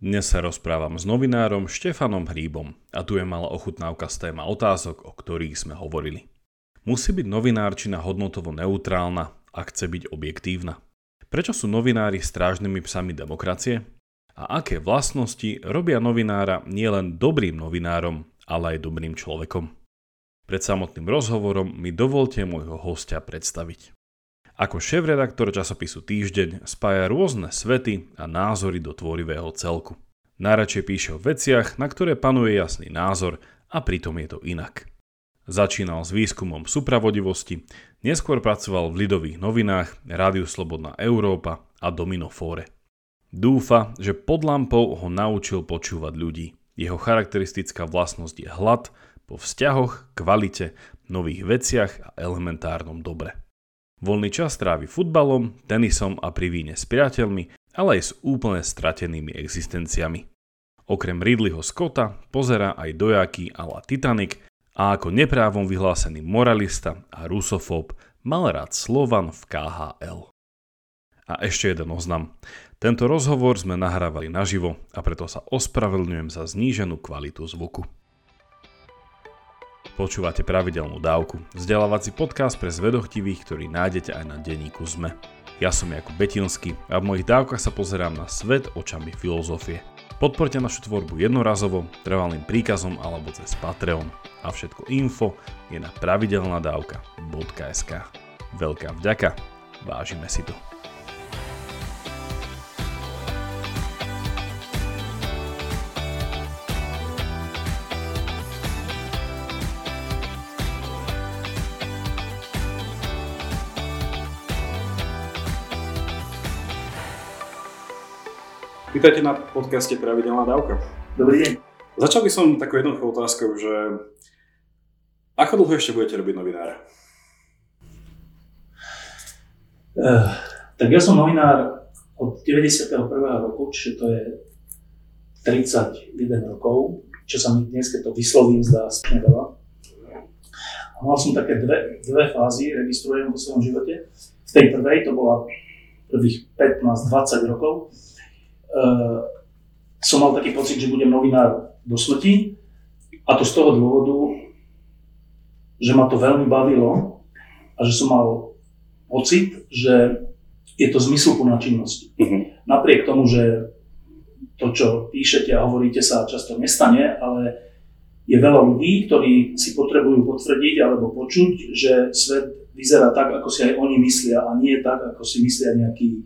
Dnes sa rozprávam s novinárom Štefanom Hríbom a tu je malá ochutnávka z téma otázok, o ktorých sme hovorili. Musí byť novinárčina hodnotovo neutrálna a chce byť objektívna. Prečo sú novinári strážnymi psami demokracie? A aké vlastnosti robia novinára nielen dobrým novinárom, ale aj dobrým človekom? Pred samotným rozhovorom mi dovolte môjho hostia predstaviť. Ako šéf-redaktor časopisu Týždeň spája rôzne svety a názory do tvorivého celku. Najradšej píše o veciach, na ktoré panuje jasný názor a pritom je to inak. Začínal s výskumom supravodivosti, neskôr pracoval v Lidových novinách, Rádiu Slobodná Európa a Domino Fóre. Dúfa, že pod lampou ho naučil počúvať ľudí. Jeho charakteristická vlastnosť je hlad po vzťahoch, kvalite, nových veciach a elementárnom dobre. Voľný čas trávi futbalom, tenisom a pri víne s priateľmi, ale aj s úplne stratenými existenciami. Okrem Ridleyho Scotta pozera aj dojaky a la Titanic a ako neprávom vyhlásený moralista a rusofób mal rád Slovan v KHL. A ešte jeden oznam. Tento rozhovor sme nahrávali naživo a preto sa ospravedlňujem za zníženú kvalitu zvuku. Počúvate pravidelnú dávku, vzdelávací podcast pre zvedochtivých, ktorý nájdete aj na denníku ZME. Ja som Jakub Betinský a v mojich dávkach sa pozerám na svet očami filozofie. Podporte našu tvorbu jednorazovo, trvalým príkazom alebo cez Patreon. A všetko info je na pravidelnadavka.sk. Veľká vďaka, vážime si to. Vítajte na podcaste Pravidelná dávka. Dobrý deň. Začal by som takou jednoduchou otázkou, že ako dlho ešte budete robiť novinára? Uh, tak ja som novinár od 91. roku, čiže to je 31 rokov, čo sa mi dnes, keď to vyslovím, zdá strašne veľa. A mal som také dve, dve fázy, registrujem vo svojom živote. V tej prvej to bola prvých 15-20 rokov, som mal taký pocit, že budem novinár do smrti a to z toho dôvodu, že ma to veľmi bavilo a že som mal pocit, že je to zmysluplná činnosť. Uh-huh. Napriek tomu, že to, čo píšete a hovoríte sa často nestane, ale je veľa ľudí, ktorí si potrebujú potvrdiť alebo počuť, že svet vyzerá tak, ako si aj oni myslia a nie tak, ako si myslia nejakí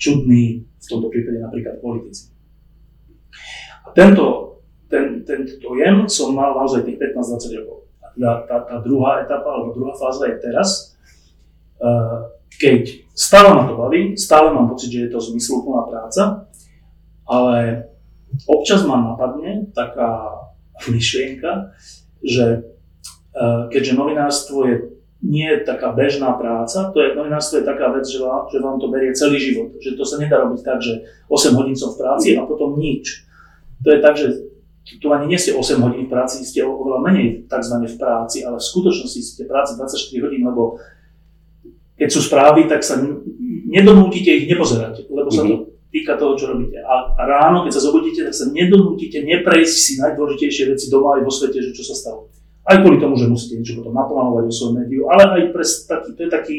čudní, v tomto prípade napríklad politici. A tento, ten, tento dojem som mal naozaj tých 15-20 rokov. A teda tá, tá druhá etapa, alebo druhá fáza je teraz, uh, keď stále ma to baví, stále mám pocit, že je to zmysluplná práca, ale občas ma napadne taká myšlienka, že uh, keďže novinárstvo je nie je taká bežná práca, to je, novinárstvo je taká vec, že vám, že vám to berie celý život, že to sa nedá robiť tak, že 8 hodín som v práci a potom nič. To je tak, že tu ani nie ste 8 hodín v práci, ste oveľa menej tzv. v práci, ale v skutočnosti ste v práci 24 hodín, lebo keď sú správy, tak sa nedonútite ich nepozerať, lebo sa to mhm. týka toho, čo robíte. A ráno, keď sa zobudíte, tak sa nedonútite neprejsť si najdôležitejšie veci doma aj vo svete, že čo sa stalo. Aj kvôli tomu, že musíte niečo potom naplánovať o svojom médiu, ale aj pre taký, to je taký,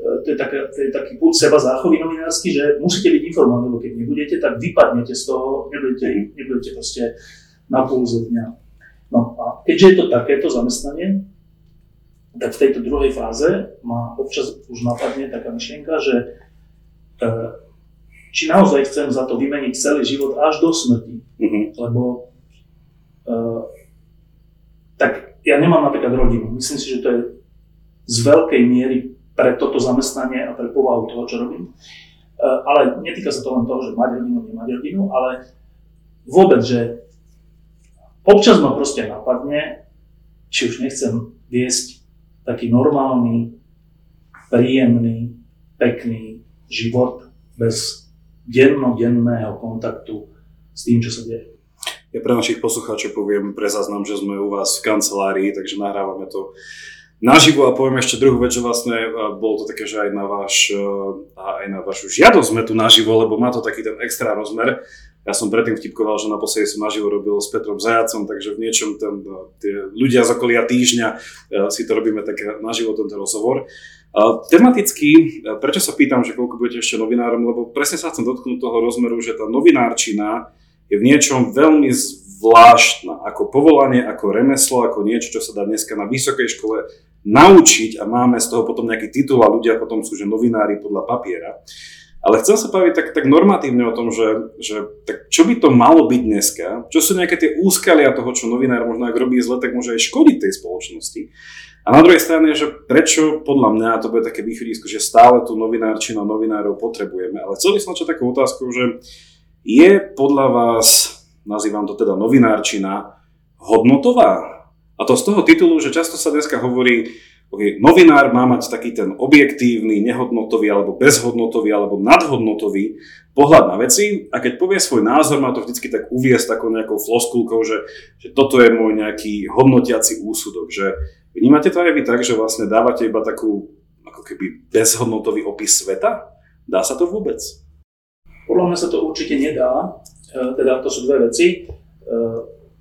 e, to je, také, to je taký púd seba záchovy novinársky, že musíte byť informovaní, lebo keď nebudete, tak vypadnete z toho, nebudete, nebudete proste na pulze dňa. No a keďže je to takéto zamestnanie, tak v tejto druhej fáze ma občas už napadne taká myšlienka, že e, či naozaj chcem za to vymeniť celý život až do smrti. Mm-hmm. Lebo e, tak ja nemám napríklad rodinu. Myslím si, že to je z veľkej miery pre toto zamestnanie a pre povahu toho, čo robím. E, ale netýka sa to len toho, že mať rodinu, nemať rodinu, ale vôbec, že občas ma proste napadne, či už nechcem viesť taký normálny, príjemný, pekný život bez dennodenného kontaktu s tým, čo sa deje. Ja pre našich poslucháčov poviem pre záznam, že sme u vás v kancelárii, takže nahrávame to naživo a poviem ešte druhú vec, že vlastne e, bolo to také, že aj na, váš, e, aj na vašu žiadosť sme tu naživo, lebo má to taký ten extra rozmer. Ja som predtým vtipkoval, že naposledy som naživo robil s Petrom Zajacom, takže v niečom ten, tie ľudia z okolia týždňa si to robíme tak naživo tento rozhovor. Tematicky, prečo sa pýtam, že koľko budete ešte novinárom, lebo presne sa chcem dotknúť toho rozmeru, že tá novinárčina je v niečom veľmi zvláštna, ako povolanie, ako remeslo, ako niečo, čo sa dá dneska na vysokej škole naučiť a máme z toho potom nejaký titul a ľudia potom sú že novinári podľa papiera. Ale chcem sa baviť tak, tak normatívne o tom, že, že tak čo by to malo byť dneska, čo sú nejaké tie úskalia toho, čo novinár možno ak robí zle, tak môže aj škodiť tej spoločnosti. A na druhej strane, že prečo podľa mňa, to bude také východisko, že stále tú novinárčinu novinárov potrebujeme. Ale chcel by som takú otázku, že je podľa vás, nazývam to teda novinárčina, hodnotová? A to z toho titulu, že často sa dneska hovorí, Okay, novinár má mať taký ten objektívny, nehodnotový alebo bezhodnotový alebo nadhodnotový pohľad na veci a keď povie svoj názor, má to vždycky tak uviesť takou nejakou floskulkou, že, že toto je môj nejaký hodnotiaci úsudok. Že vnímate to aj vy tak, že vlastne dávate iba takú ako keby bezhodnotový opis sveta? Dá sa to vôbec? Podľa mňa sa to určite nedá. E, teda to sú dve veci. E,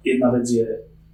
jedna vec je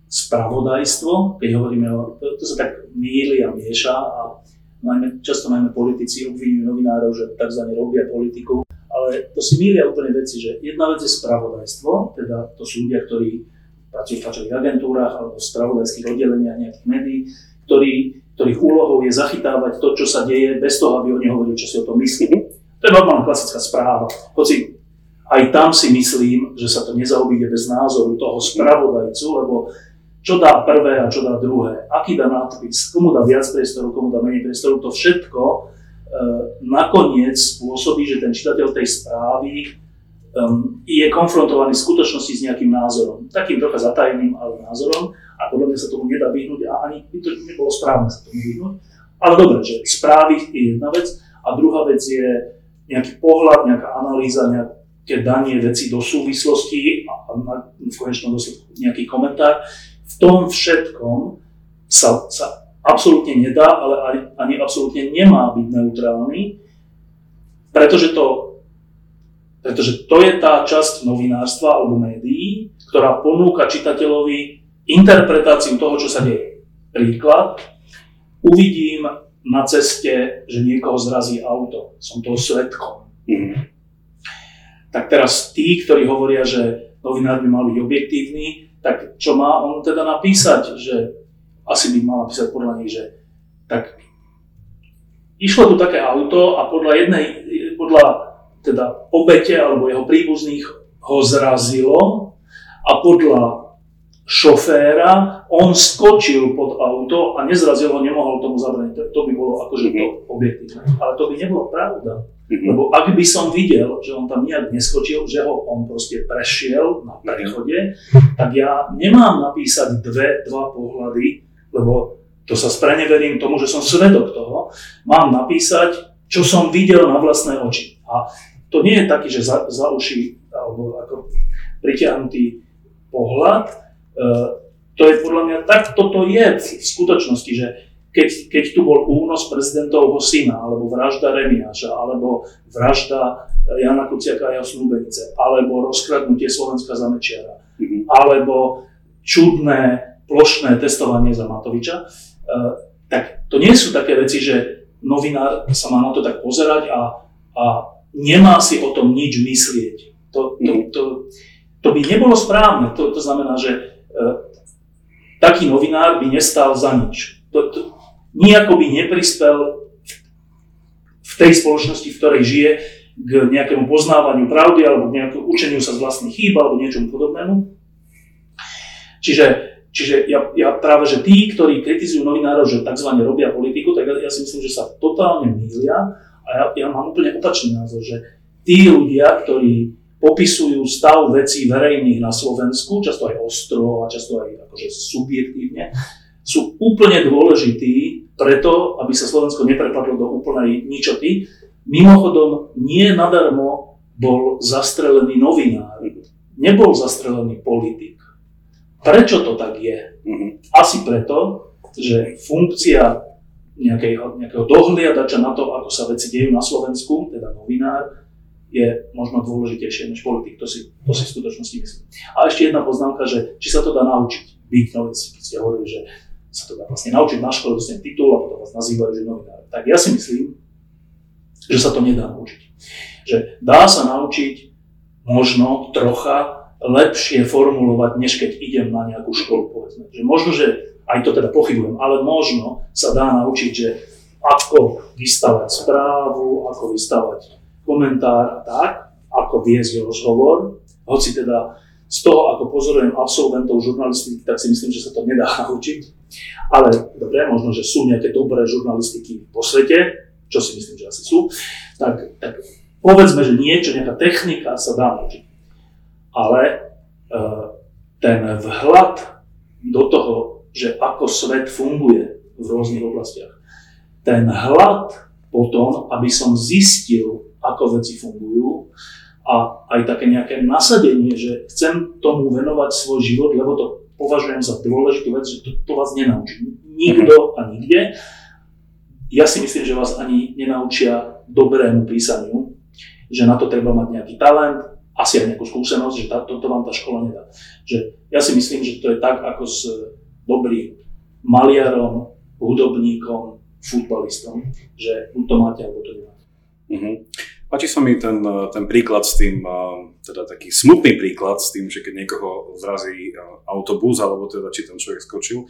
spravodajstvo, keď hovoríme o, to, to sa tak míli a mieša a najmä, často najmä politici obvinujú novinárov, že tzv. robia politiku, ale to si mília úplne veci, že jedna vec je spravodajstvo, teda to sú ľudia, ktorí pracujú v tlačových agentúrach alebo v spravodajských oddeleniach nejakých médií, ktorí, ktorých úlohou je zachytávať to, čo sa deje, bez toho, aby oni hovorili, čo si o tom myslí. To je normálna klasická správa. Hoci aj tam si myslím, že sa to nezaobíde bez názoru toho spravodajcu, lebo čo dá prvé a čo dá druhé, aký dá nadpis, komu dá viac priestoru, komu dá menej priestoru, to všetko e, nakoniec spôsobí, že ten čitateľ tej správy um, je konfrontovaný v skutočnosti s nejakým názorom. Takým trocha zatajeným, ale názorom a podľa mňa sa tomu nedá vyhnúť a ani by to nebolo správne sa tomu vyhnúť. Ale dobre, že správy je jedna vec a druhá vec je nejaký pohľad, nejaká analýza, nejaké danie veci do súvislosti a, v konečnom dôsledku nejaký komentár v tom všetkom sa, sa absolútne nedá, ale ani, ani absolútne nemá byť neutrálny, pretože to, pretože to je tá časť novinárstva alebo médií, ktorá ponúka čitateľovi interpretáciu toho, čo sa deje. Príklad, uvidím na ceste, že niekoho zrazí auto. Som toho svetkom. Mm. Tak teraz tí, ktorí hovoria, že novinár by mal byť objektívny, tak čo má on teda napísať, že asi by mal napísať podľa nich, že tak išlo tu také auto a podľa jednej, podľa teda obete alebo jeho príbuzných ho zrazilo a podľa šoféra on skočil pod auto a nezrazil ho, nemohol tomu zabraniť. To by bolo akože to objektívne. Ale to by nebolo pravda. Mm-hmm. Lebo ak by som videl, že on tam nejak neskočil, že ho on proste prešiel na prechode, tak ja nemám napísať dve, dva pohľady, lebo to sa spreneverím tomu, že som svedok toho. Mám napísať, čo som videl na vlastné oči. A to nie je taký, že za, za uši alebo ako pritiahnutý pohľad. E, to je podľa mňa, tak toto je v skutočnosti, že keď, keď tu bol únos prezidentovho syna, alebo vražda Remiáša, alebo vražda eh, Jana Kuciaka a jeho snúbenice, alebo rozkradnutie Slovenska za Mečiara, mm-hmm. alebo čudné plošné testovanie za Matoviča, eh, tak to nie sú také veci, že novinár sa má na to tak pozerať a, a nemá si o tom nič myslieť. To, to, mhm. to, to by nebolo správne. To, to znamená, že e, taký novinár by nestal za nič. To, to, nejako by neprispel v tej spoločnosti, v ktorej žije, k nejakému poznávaniu pravdy alebo k nejakému učeniu sa z vlastných chýb alebo niečomu podobnému. Čiže, čiže ja, ja práve, že tí, ktorí kritizujú novinárov, že tzv. robia politiku, tak ja, ja si myslím, že sa totálne mýlia a ja, ja mám úplne opačný názor, že tí ľudia, ktorí popisujú stav vecí verejných na Slovensku, často aj ostro a často aj akože subjektívne, sú úplne dôležití preto, aby sa Slovensko neprepadlo do úplnej ničoty. Mimochodom, nie nadarmo bol zastrelený novinár, nebol zastrelený politik. Prečo to tak je? Mhm. Asi preto, že funkcia nejakého, nejakého dohliadača na to, ako sa veci dejú na Slovensku, teda novinár, je možno dôležitejšie než politik. To si, to si v skutočnosti myslím. A ešte jedna poznámka, že či sa to dá naučiť byť novinári. Keď ste hovorili, že sa to dá vlastne naučiť na škole, dostanem titul a potom vás nazývajú, že novinár. Tak ja si myslím, že sa to nedá naučiť. Že dá sa naučiť možno trocha lepšie formulovať, než keď idem na nejakú školu, povedzme. Že možno, že aj to teda pochybujem, ale možno sa dá naučiť, že ako vystavať správu, ako vystavať komentár a tak, ako viesť rozhovor, hoci teda z toho, ako pozorujem absolventov žurnalistiky, tak si myslím, že sa to nedá naučiť. Ale dobre, možno, že sú nejaké dobré žurnalistiky po svete, čo si myslím, že asi sú, tak, tak povedzme, že niečo, nejaká technika sa dá naučiť. Ale e, ten vhľad do toho, že ako svet funguje v rôznych oblastiach, ten hlad potom, aby som zistil, ako veci fungujú a aj také nejaké nasadenie, že chcem tomu venovať svoj život, lebo to považujem za dôležitú vec, že to, to vás nenaučí nikto a nikde. Ja si myslím, že vás ani nenaučia dobrému písaniu, že na to treba mať nejaký talent, asi aj nejakú skúsenosť, že toto to vám tá škola nedá. Že ja si myslím, že to je tak ako s dobrým maliarom, hudobníkom, futbalistom, že buď to máte, alebo to nemáte. Uh-huh. Páči sa mi ten, ten príklad s tým, teda taký smutný príklad s tým, že keď niekoho zrazí autobus, alebo teda či ten človek skočil.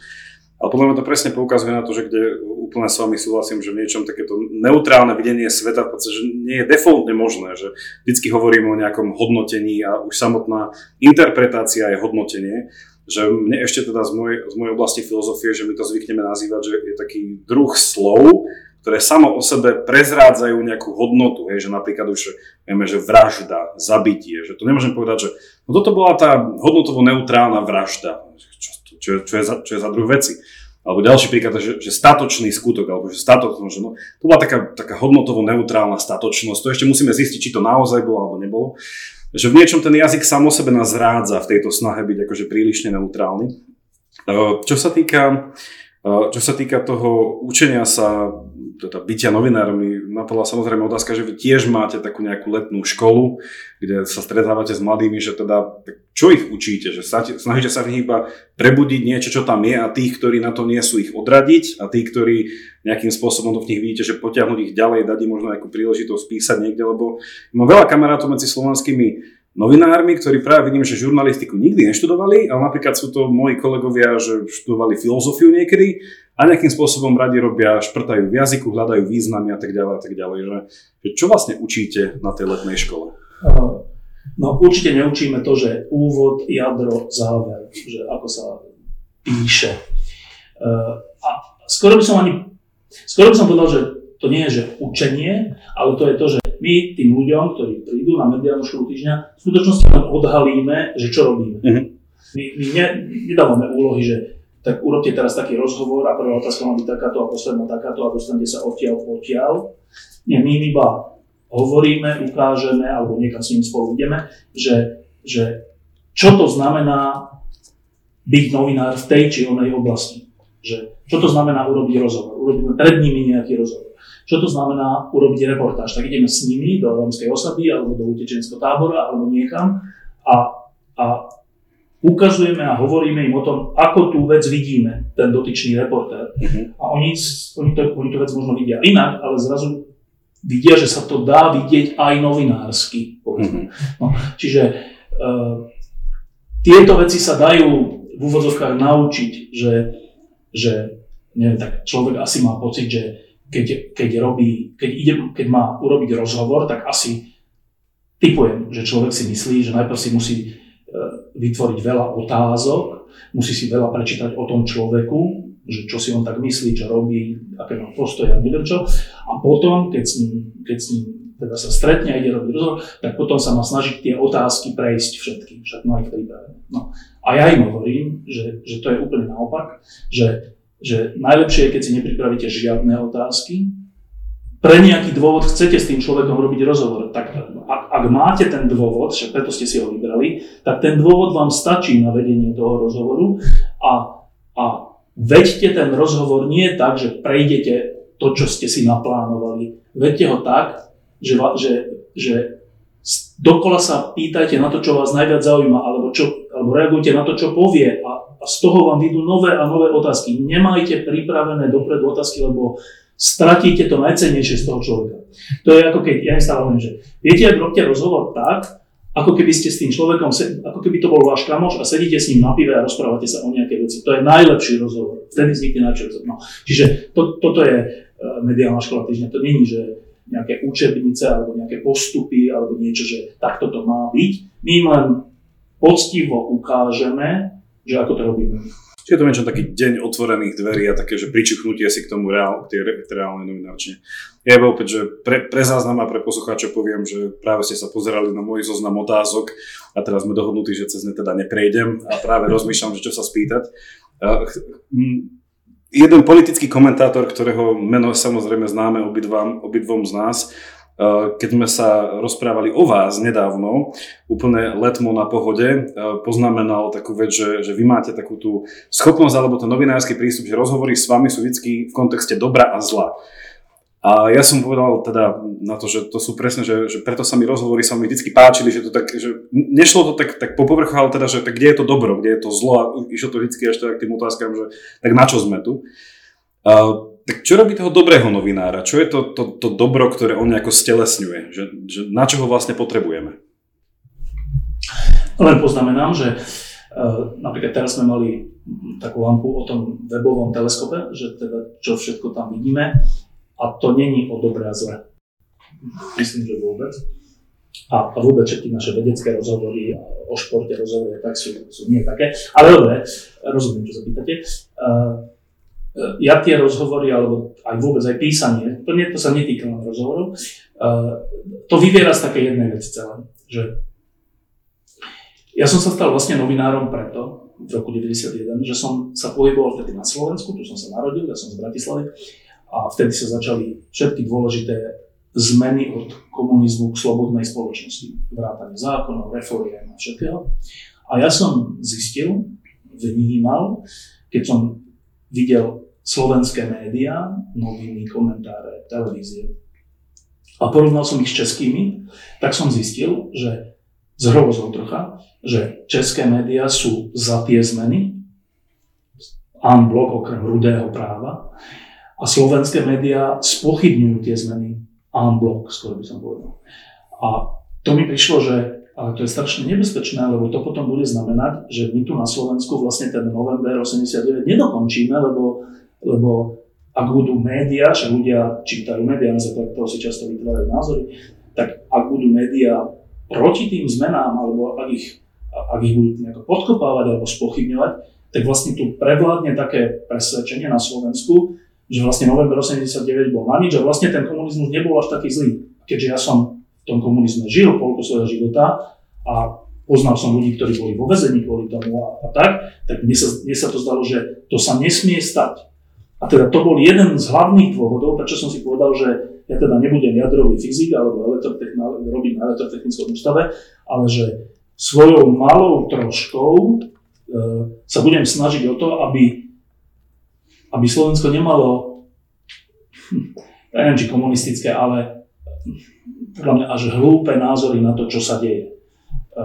Ale podľa mňa to presne poukazuje na to, že kde úplne s vami súhlasím, že v niečom takéto neutrálne videnie sveta v podstate, že nie je defaultne možné, že vždycky hovoríme o nejakom hodnotení a už samotná interpretácia je hodnotenie že mne ešte teda z mojej, z mojej oblasti filozofie, že my to zvykneme nazývať, že je taký druh slov, ktoré samo o sebe prezrádzajú nejakú hodnotu, hej, že napríklad už vieme, že vražda, zabitie, že to nemôžem povedať, že no toto bola tá hodnotovo neutrálna vražda, čo, čo, čo, je, za, čo je za druh veci. Alebo ďalší príklad, že, že statočný skutok, alebo že statočnosť, že no, to bola taká, taká hodnotovo neutrálna statočnosť, to ešte musíme zistiť, či to naozaj bolo alebo nebolo že v niečom ten jazyk sám o sebe nás rádza v tejto snahe byť akože prílišne neutrálny. Čo sa týka, čo sa týka toho učenia sa, teda bytia novinármi, napadla samozrejme otázka, že vy tiež máte takú nejakú letnú školu, kde sa stretávate s mladými, že teda, čo ich učíte, že snažíte sa v nich iba prebudiť niečo, čo tam je a tých, ktorí na to nie sú, ich odradiť? A tí, ktorí nejakým spôsobom to v nich vidíte, že potiahnuť ich ďalej, dať im možno nejakú príležitosť písať niekde, lebo mám veľa kamarátov medzi slovanskými novinármi, ktorí práve vidím, že žurnalistiku nikdy neštudovali, ale napríklad sú to moji kolegovia, že študovali filozofiu niekedy a nejakým spôsobom radi robia, šprtajú v jazyku, hľadajú významy a tak ďalej a tak ďalej. Že, že čo vlastne učíte na tej letnej škole? No určite neučíme to, že úvod, jadro, záver, že ako sa píše. A skoro by som ani Skoro by som povedal, že to nie je, že učenie, ale to je to, že my tým ľuďom, ktorí prídu na mediálnu školu týždňa, v skutočnosti len odhalíme, že čo robíme. Uh-huh. My, my ne, nedávame úlohy, že tak urobte teraz taký rozhovor a prvá otázka má byť takáto a posledná takáto a dostanete sa odtiaľ odtiaľ. Nie, my iba hovoríme, ukážeme alebo niekam s ním spolu ideme, že, že čo to znamená byť novinár v tej či onej oblasti. Že, čo to znamená urobiť rozhovor? Urobíme pred nimi nejaký rozhovor. Čo to znamená urobiť reportáž? Tak ideme s nimi do rómskej osady alebo do utečenského tábora alebo niekam a, a ukazujeme a hovoríme im o tom, ako tú vec vidíme, ten dotyčný reportér. Uh-huh. A oni, oni, to, oni tú vec možno vidia inak, ale zrazu vidia, že sa to dá vidieť aj novinársky. Uh-huh. No, čiže uh, tieto veci sa dajú v úvodzovkách naučiť, že že neviem, tak človek asi má pocit, že keď, keď, robí, keď, ide, keď má urobiť rozhovor, tak asi typujem, že človek si myslí, že najprv si musí vytvoriť veľa otázok, musí si veľa prečítať o tom človeku, že čo si on tak myslí, čo robí, aké má postoje a neviem čo. A potom, keď s ním, keď s ním teda sa stretne a ide robiť rozhovor, tak potom sa má snažiť tie otázky prejsť všetky, však má ich. No. A ja im hovorím, že, že to je úplne naopak, že, že najlepšie je, keď si nepripravíte žiadne otázky, pre nejaký dôvod chcete s tým človekom robiť rozhovor, tak ak, ak máte ten dôvod, však preto ste si ho vybrali, tak ten dôvod vám stačí na vedenie toho rozhovoru a, a veďte ten rozhovor nie tak, že prejdete to, čo ste si naplánovali. Vedte ho tak, že, že, že dokola sa pýtajte na to, čo vás najviac zaujíma, alebo, čo, alebo reagujte na to, čo povie a, a z toho vám vidú nové a nové otázky. Nemajte pripravené dopredu otázky, lebo stratíte to najcennejšie z toho človeka. To je ako keď, ja im stále hovorím, že viete, ak robíte rozhovor tak, ako keby ste s tým človekom, ako keby to bol váš kamoš a sedíte s ním na pive a rozprávate sa o nejaké veci. To je najlepší rozhovor. Vtedy vznikne najlepší rozhovor. No. Čiže to, toto je uh, mediálna škola týždňa. To není, že nejaké učebnice alebo nejaké postupy alebo niečo, že takto to má byť. My len poctivo ukážeme, že ako to robíme. Čiže to niečo taký deň otvorených dverí a také, že pričuchnutie si k tomu reál, k tej, reálnej novinárčine. Ja opäť, že pre, pre záznam a pre poslucháčov poviem, že práve ste sa pozerali na môj zoznam otázok a teraz sme dohodnutí, že cez ne teda neprejdem a práve rozmýšľam, že čo sa spýtať. Jeden politický komentátor, ktorého meno samozrejme známe obidvom, obidvom z nás, keď sme sa rozprávali o vás nedávno, úplne letmo na pohode, eh, poznamenal takú vec, že, že vy máte takú tú schopnosť alebo ten novinársky prístup, že rozhovory s vami sú vždy v kontexte dobra a zla. A ja som povedal teda na to, že to sú presne, že, že preto sa mi rozhovory sa mi vždy páčili, že to tak, že nešlo to tak, tak po povrchu, ale teda, že tak kde je to dobro, kde je to zlo a išlo to vždy až teda k tým otázkam, že tak na čo sme tu. Uh, tak čo robí toho dobrého novinára? Čo je to, to, to dobro, ktoré on nejako stelesňuje? Že, že na čo ho vlastne potrebujeme? Len poznamenám, že uh, napríklad teraz sme mali takú lampu o tom webovom teleskope, že teda čo všetko tam vidíme a to není o dobré a zle. Myslím, že vôbec. A, a vôbec všetky naše vedecké rozhovory o športe rozhovory tak sú, sú nie také. Ale dobre, rozumiem, čo sa pýtate. Uh, ja tie rozhovory, alebo aj vôbec aj písanie, to, nie, to sa netýka len rozhovorov, uh, to vyviera z také jednej veci celé, že ja som sa stal vlastne novinárom preto, v roku 91, že som sa pohyboval vtedy na Slovensku, tu som sa narodil, ja som z Bratislavy, a vtedy sa začali všetky dôležité zmeny od komunizmu k slobodnej spoločnosti, vrátanie zákonov, reforiem a všetkého. A ja som zistil, vnímal, keď som videl slovenské médiá, noviny, komentáre, televízie a porovnal som ich s českými, tak som zistil, že z hrozou trocha, že české médiá sú za tie zmeny, an blok okrem rudého práva, a slovenské médiá spochybňujú tie zmeny an blok, skoro by som povedal. A to mi prišlo, že ale to je strašne nebezpečné, lebo to potom bude znamenať, že my tu na Slovensku vlastne ten november 89 nedokončíme, lebo lebo ak budú médiá, že ľudia čítajú médiá, na základe toho si často vytvárajú názory, tak ak budú médiá proti tým zmenám, alebo ak ich, ak ich budú nejako podkopávať alebo spochybňovať, tak vlastne tu prevládne také presvedčenie na Slovensku, že vlastne november 89 bol na nič a vlastne ten komunizmus nebol až taký zlý. Keďže ja som v tom komunizme žil polku svojho života a poznal som ľudí, ktorí boli vo vezení kvôli tomu a, a tak, tak mne sa, mne sa to zdalo, že to sa nesmie stať. A teda to bol jeden z hlavných dôvodov, prečo som si povedal, že ja teda nebudem jadrový fyzik alebo robiť na elektrotechnickom ústave, ale že svojou malou troškou e, sa budem snažiť o to, aby, aby Slovensko nemalo, hm, neviem, či komunistické, ale podľa mňa až hlúpe názory na to, čo sa deje. E,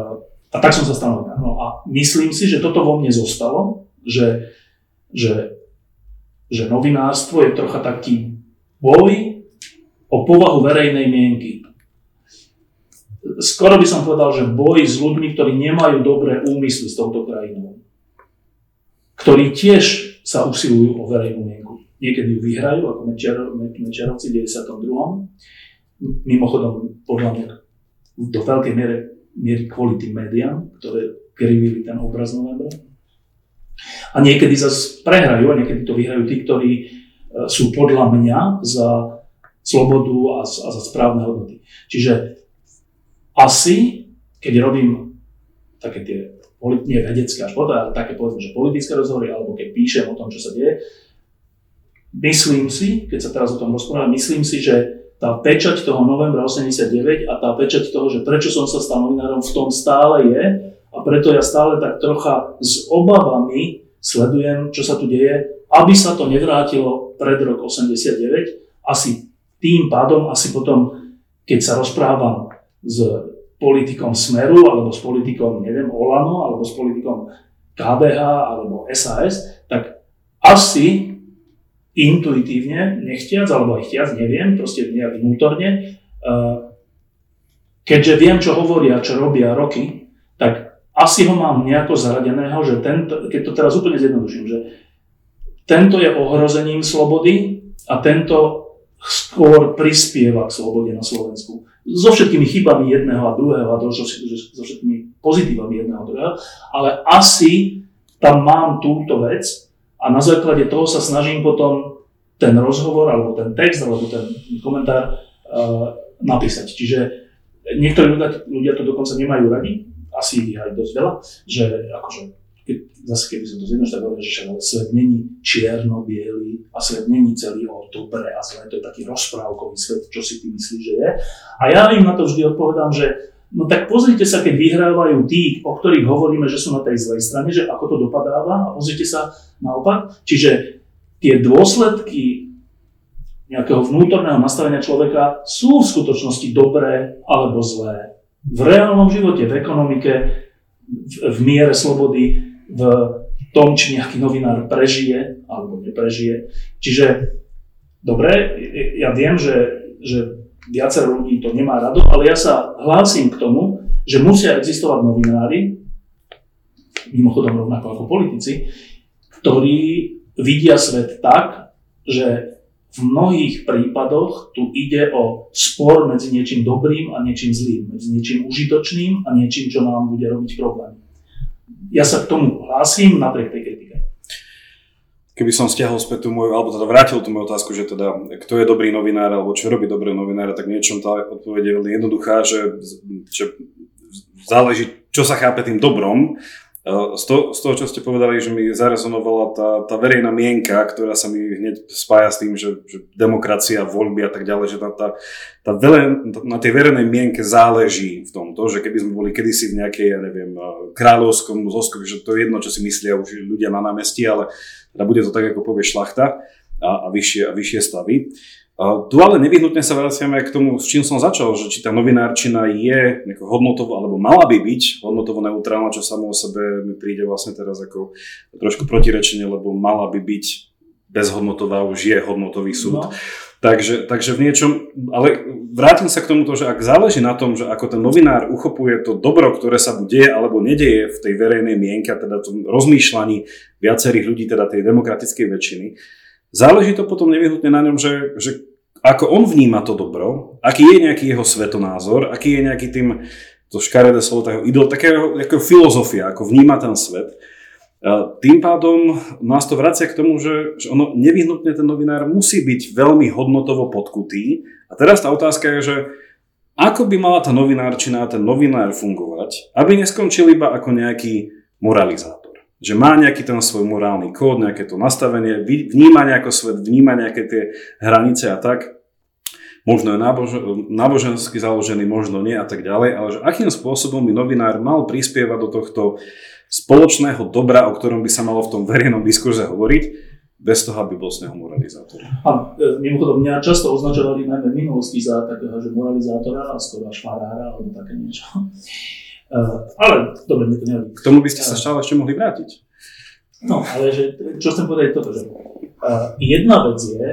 a tak som sa stal no a myslím si, že toto vo mne zostalo, že, že že novinárstvo je trocha taký boj o povahu verejnej mienky. Skoro by som povedal, že boj s ľuďmi, ktorí nemajú dobré úmysly s touto krajinou. Ktorí tiež sa usilujú o verejnú mienku. Niekedy ju vyhrajú, ako Mečerovci v 92. Mimochodom, podľa mňa do veľkej miery, kvôli tým médiám, ktoré krivili ten obraz novembra. A niekedy zase prehrajú a niekedy to vyhrajú tí, ktorí e, sú podľa mňa za slobodu a, a za správne hodnoty. Čiže asi, keď robím také tie nie vedecké až potom, ale také povedzme, že politické rozhovory, alebo keď píšem o tom, čo sa deje, myslím si, keď sa teraz o tom rozprávam, myslím si, že tá pečať toho novembra 89 a tá pečať toho, že prečo som sa stal novinárom, v tom stále je a preto ja stále tak trocha s obavami sledujem, čo sa tu deje, aby sa to nevrátilo pred rok 89. Asi tým pádom, asi potom, keď sa rozprávam s politikom Smeru, alebo s politikom, neviem, Olano, alebo s politikom KDH, alebo SAS, tak asi intuitívne, nechtiac, alebo aj chtiac, neviem, proste nejak vnútorne, eh, keďže viem, čo hovoria, čo robia roky, asi ho mám nejako zaradeného, že tento, keď to teraz úplne zjednoduším, že tento je ohrozením slobody a tento skôr prispieva k slobode na Slovensku. So všetkými chybami jedného a druhého a so, so všetkými pozitívami jedného a druhého, ale asi tam mám túto vec a na základe toho sa snažím potom ten rozhovor, alebo ten text, alebo ten komentár uh, napísať. Čiže niektorí ľudia, ľudia to dokonca nemajú radi, asi aj dosť veľa, že akože keď, zase keby som to zjednodušil, tak že svet není čierno-biely a svet není celý o dobre a zle, to je taký rozprávkový svet, čo si ty myslíš, že je. A ja im na to vždy odpovedám, že no tak pozrite sa, keď vyhrávajú tí, o ktorých hovoríme, že sú na tej zlej strane, že ako to dopadáva a pozrite sa naopak. Čiže tie dôsledky nejakého vnútorného nastavenia človeka sú v skutočnosti dobré alebo zlé. V reálnom živote, v ekonomike, v, v miere slobody, v tom, či nejaký novinár prežije alebo neprežije. Čiže, dobre, ja viem, že, že viacero ľudí to nemá rado, ale ja sa hlásim k tomu, že musia existovať novinári, mimochodom rovnako ako politici, ktorí vidia svet tak, že v mnohých prípadoch tu ide o spor medzi niečím dobrým a niečím zlým, medzi niečím užitočným a niečím, čo nám bude robiť problém ja sa k tomu hlásim napriek tej kritike. Keby som stiahol späť tú moju, alebo teda vrátil tú moju otázku, že teda kto je dobrý novinár, alebo čo robí dobrý novinár, tak niečom tá odpoveď je veľmi jednoduchá, že, že záleží, čo sa chápe tým dobrom z toho, z toho, čo ste povedali, že mi zarezonovala tá, tá verejná mienka, ktorá sa mi hneď spája s tým, že, že demokracia, voľby a tak ďalej, že tá, tá, tá vele, na tej verejnej mienke záleží v tomto, že keby sme boli kedysi v nejakej, ja neviem, kráľovskom zoskovi, že to je jedno, čo si myslia už ľudia na námestí, ale teda bude to tak, ako povie šlachta a, a, vyššie, a vyššie stavy. Tu ale nevyhnutne sa vraciame k tomu, s čím som začal, že či tá novinárčina je hodnotovo, alebo mala by byť hodnotovo neutrálna, čo samo o sebe mi príde vlastne teraz ako trošku protirečenie, lebo mala by byť bezhodnotová, už je hodnotový súd. No. Takže, takže v niečom, ale vrátim sa k tomuto, že ak záleží na tom, že ako ten novinár uchopuje to dobro, ktoré sa mu deje alebo nedeje v tej verejnej mienke, teda tom rozmýšľaní viacerých ľudí, teda tej demokratickej väčšiny, záleží to potom nevyhnutne na ňom, že, že ako on vníma to dobro, aký je nejaký jeho svetonázor, aký je nejaký tým, to škaredé slovo, takého idol, takého ako filozofia, ako vníma ten svet. Tým pádom nás to vracia k tomu, že, že ono nevyhnutne ten novinár musí byť veľmi hodnotovo podkutý. A teraz tá otázka je, že ako by mala tá novinárčina, ten novinár fungovať, aby neskončil iba ako nejaký moralizátor že má nejaký ten svoj morálny kód, nejaké to nastavenie, vníma nejako svet, vníma nejaké tie hranice a tak. Možno je nábož- nábožensky založený, možno nie a tak ďalej, ale že akým spôsobom by novinár mal prispievať do tohto spoločného dobra, o ktorom by sa malo v tom verejnom diskurze hovoriť, bez toho, aby bol z neho moralizátor. A e, mimochodom, mňa často označovali najmä v minulosti za takého, že moralizátora skoro až farára alebo také niečo. Uh, ale dobre, mi to nevadí. K tomu by ste sa stále ešte mohli vrátiť. No, ale že, čo chcem povedať toto, že uh, jedna vec je,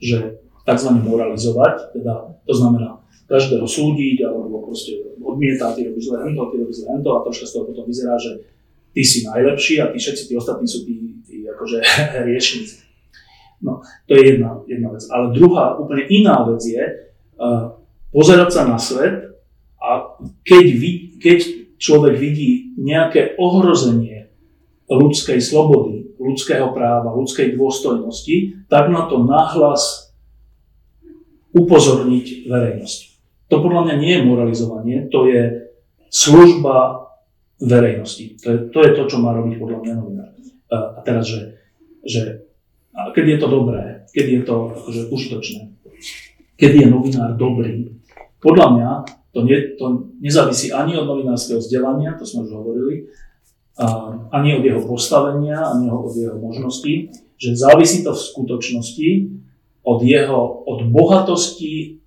že tzv. moralizovať, teda to znamená každého súdiť, alebo proste odmietať, ty robíš zle hento, ty robíš hento a troška z toho potom vyzerá, že ty si najlepší a tí všetci tí ostatní sú tí, tí akože riešnici. No, to je jedna, jedna vec. Ale druhá, úplne iná vec je uh, pozerať sa na svet a keď, vy, keď človek vidí nejaké ohrozenie ľudskej slobody, ľudského práva, ľudskej dôstojnosti, tak na to nahlas upozorniť verejnosť. To podľa mňa nie je moralizovanie, to je služba verejnosti. To je, to je to, čo má robiť podľa mňa novinár. A teraz, že, že keď je to dobré, keď je to akože, užitočné, keď je novinár dobrý, podľa mňa to, nie, to nezávisí ani od novinárskeho vzdelania, to sme už hovorili, a, ani od jeho postavenia, ani od jeho možností, že závisí to v skutočnosti od jeho, od bohatosti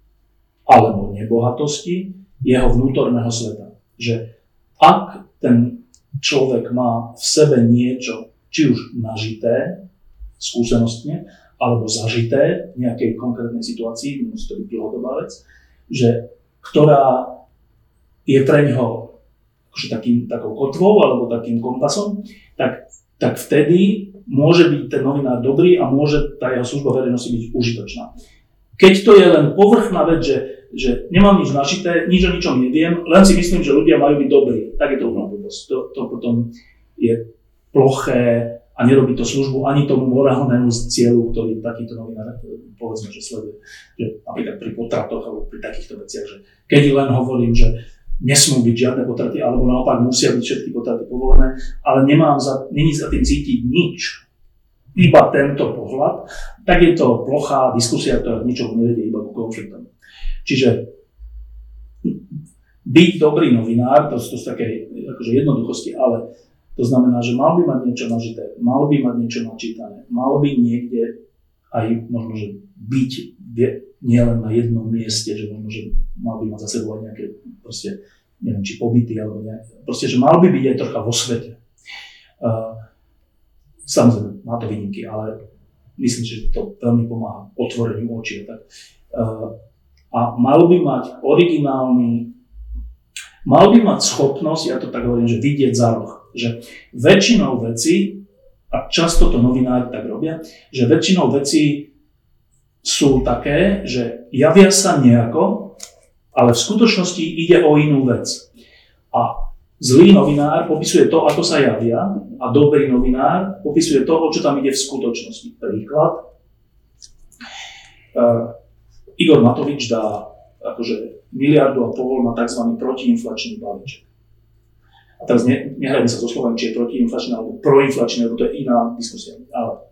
alebo nebohatosti jeho vnútorného sveta. Že ak ten človek má v sebe niečo, či už nažité, skúsenostne, alebo zažité v nejakej konkrétnej situácii, nemusí to byť dlhodobá vec, že, ktorá je pre ňoho akože takým, takou kotvou alebo takým kompasom, tak, tak vtedy môže byť ten novinár dobrý a môže tá jeho služba verejnosti byť užitočná. Keď to je len povrchná vec, že, že nemám nič našité, nič o ničom neviem, len si myslím, že ľudia majú byť dobrí, tak je to úplná. To, to potom je ploché a nerobí to službu ani tomu morálnemu cieľu, ktorý takýto novinár povedzme, že sleduje. Že napríklad pri potratoch alebo pri takýchto veciach, že keď len hovorím, že nesmú byť žiadne potraty, alebo naopak musia byť všetky potraty povolené, ale nemám za, není za tým cítiť nič, iba tento pohľad, tak je to plochá diskusia, ktorá k ničomu nevedie, iba ku konfliktom. Čiže byť dobrý novinár, to, sú také akože jednoduchosti, ale to znamená, že mal by mať niečo nažité, mal by mať niečo načítané, mal by niekde aj možno, že byť nielen na jednom mieste, že možno, že mal by mať za sebou aj nejaké proste, neviem, či pobyty alebo nejaké, proste, že mal by byť aj trocha vo svete. Uh, Samozrejme, má to výnimky, ale myslím, že to veľmi pomáha otvoreniu očí. Tak. Uh, a mal by mať originálny, mal by mať schopnosť, ja to tak hovorím, že vidieť za roh. Že väčšinou veci, a často to novinári tak robia, že väčšinou veci sú také, že javia sa nejako, ale v skutočnosti ide o inú vec. A Zlý novinár popisuje to, ako sa javia a dobrý novinár popisuje to, o čo tam ide v skutočnosti. Príklad. Uh, Igor Matovič dá akože miliardu a pol na tzv. protiinflačný balíček. A teraz ne, nehrajme sa so slovom, či je protiinflačný alebo proinflačný, lebo to je iná diskusia. Ale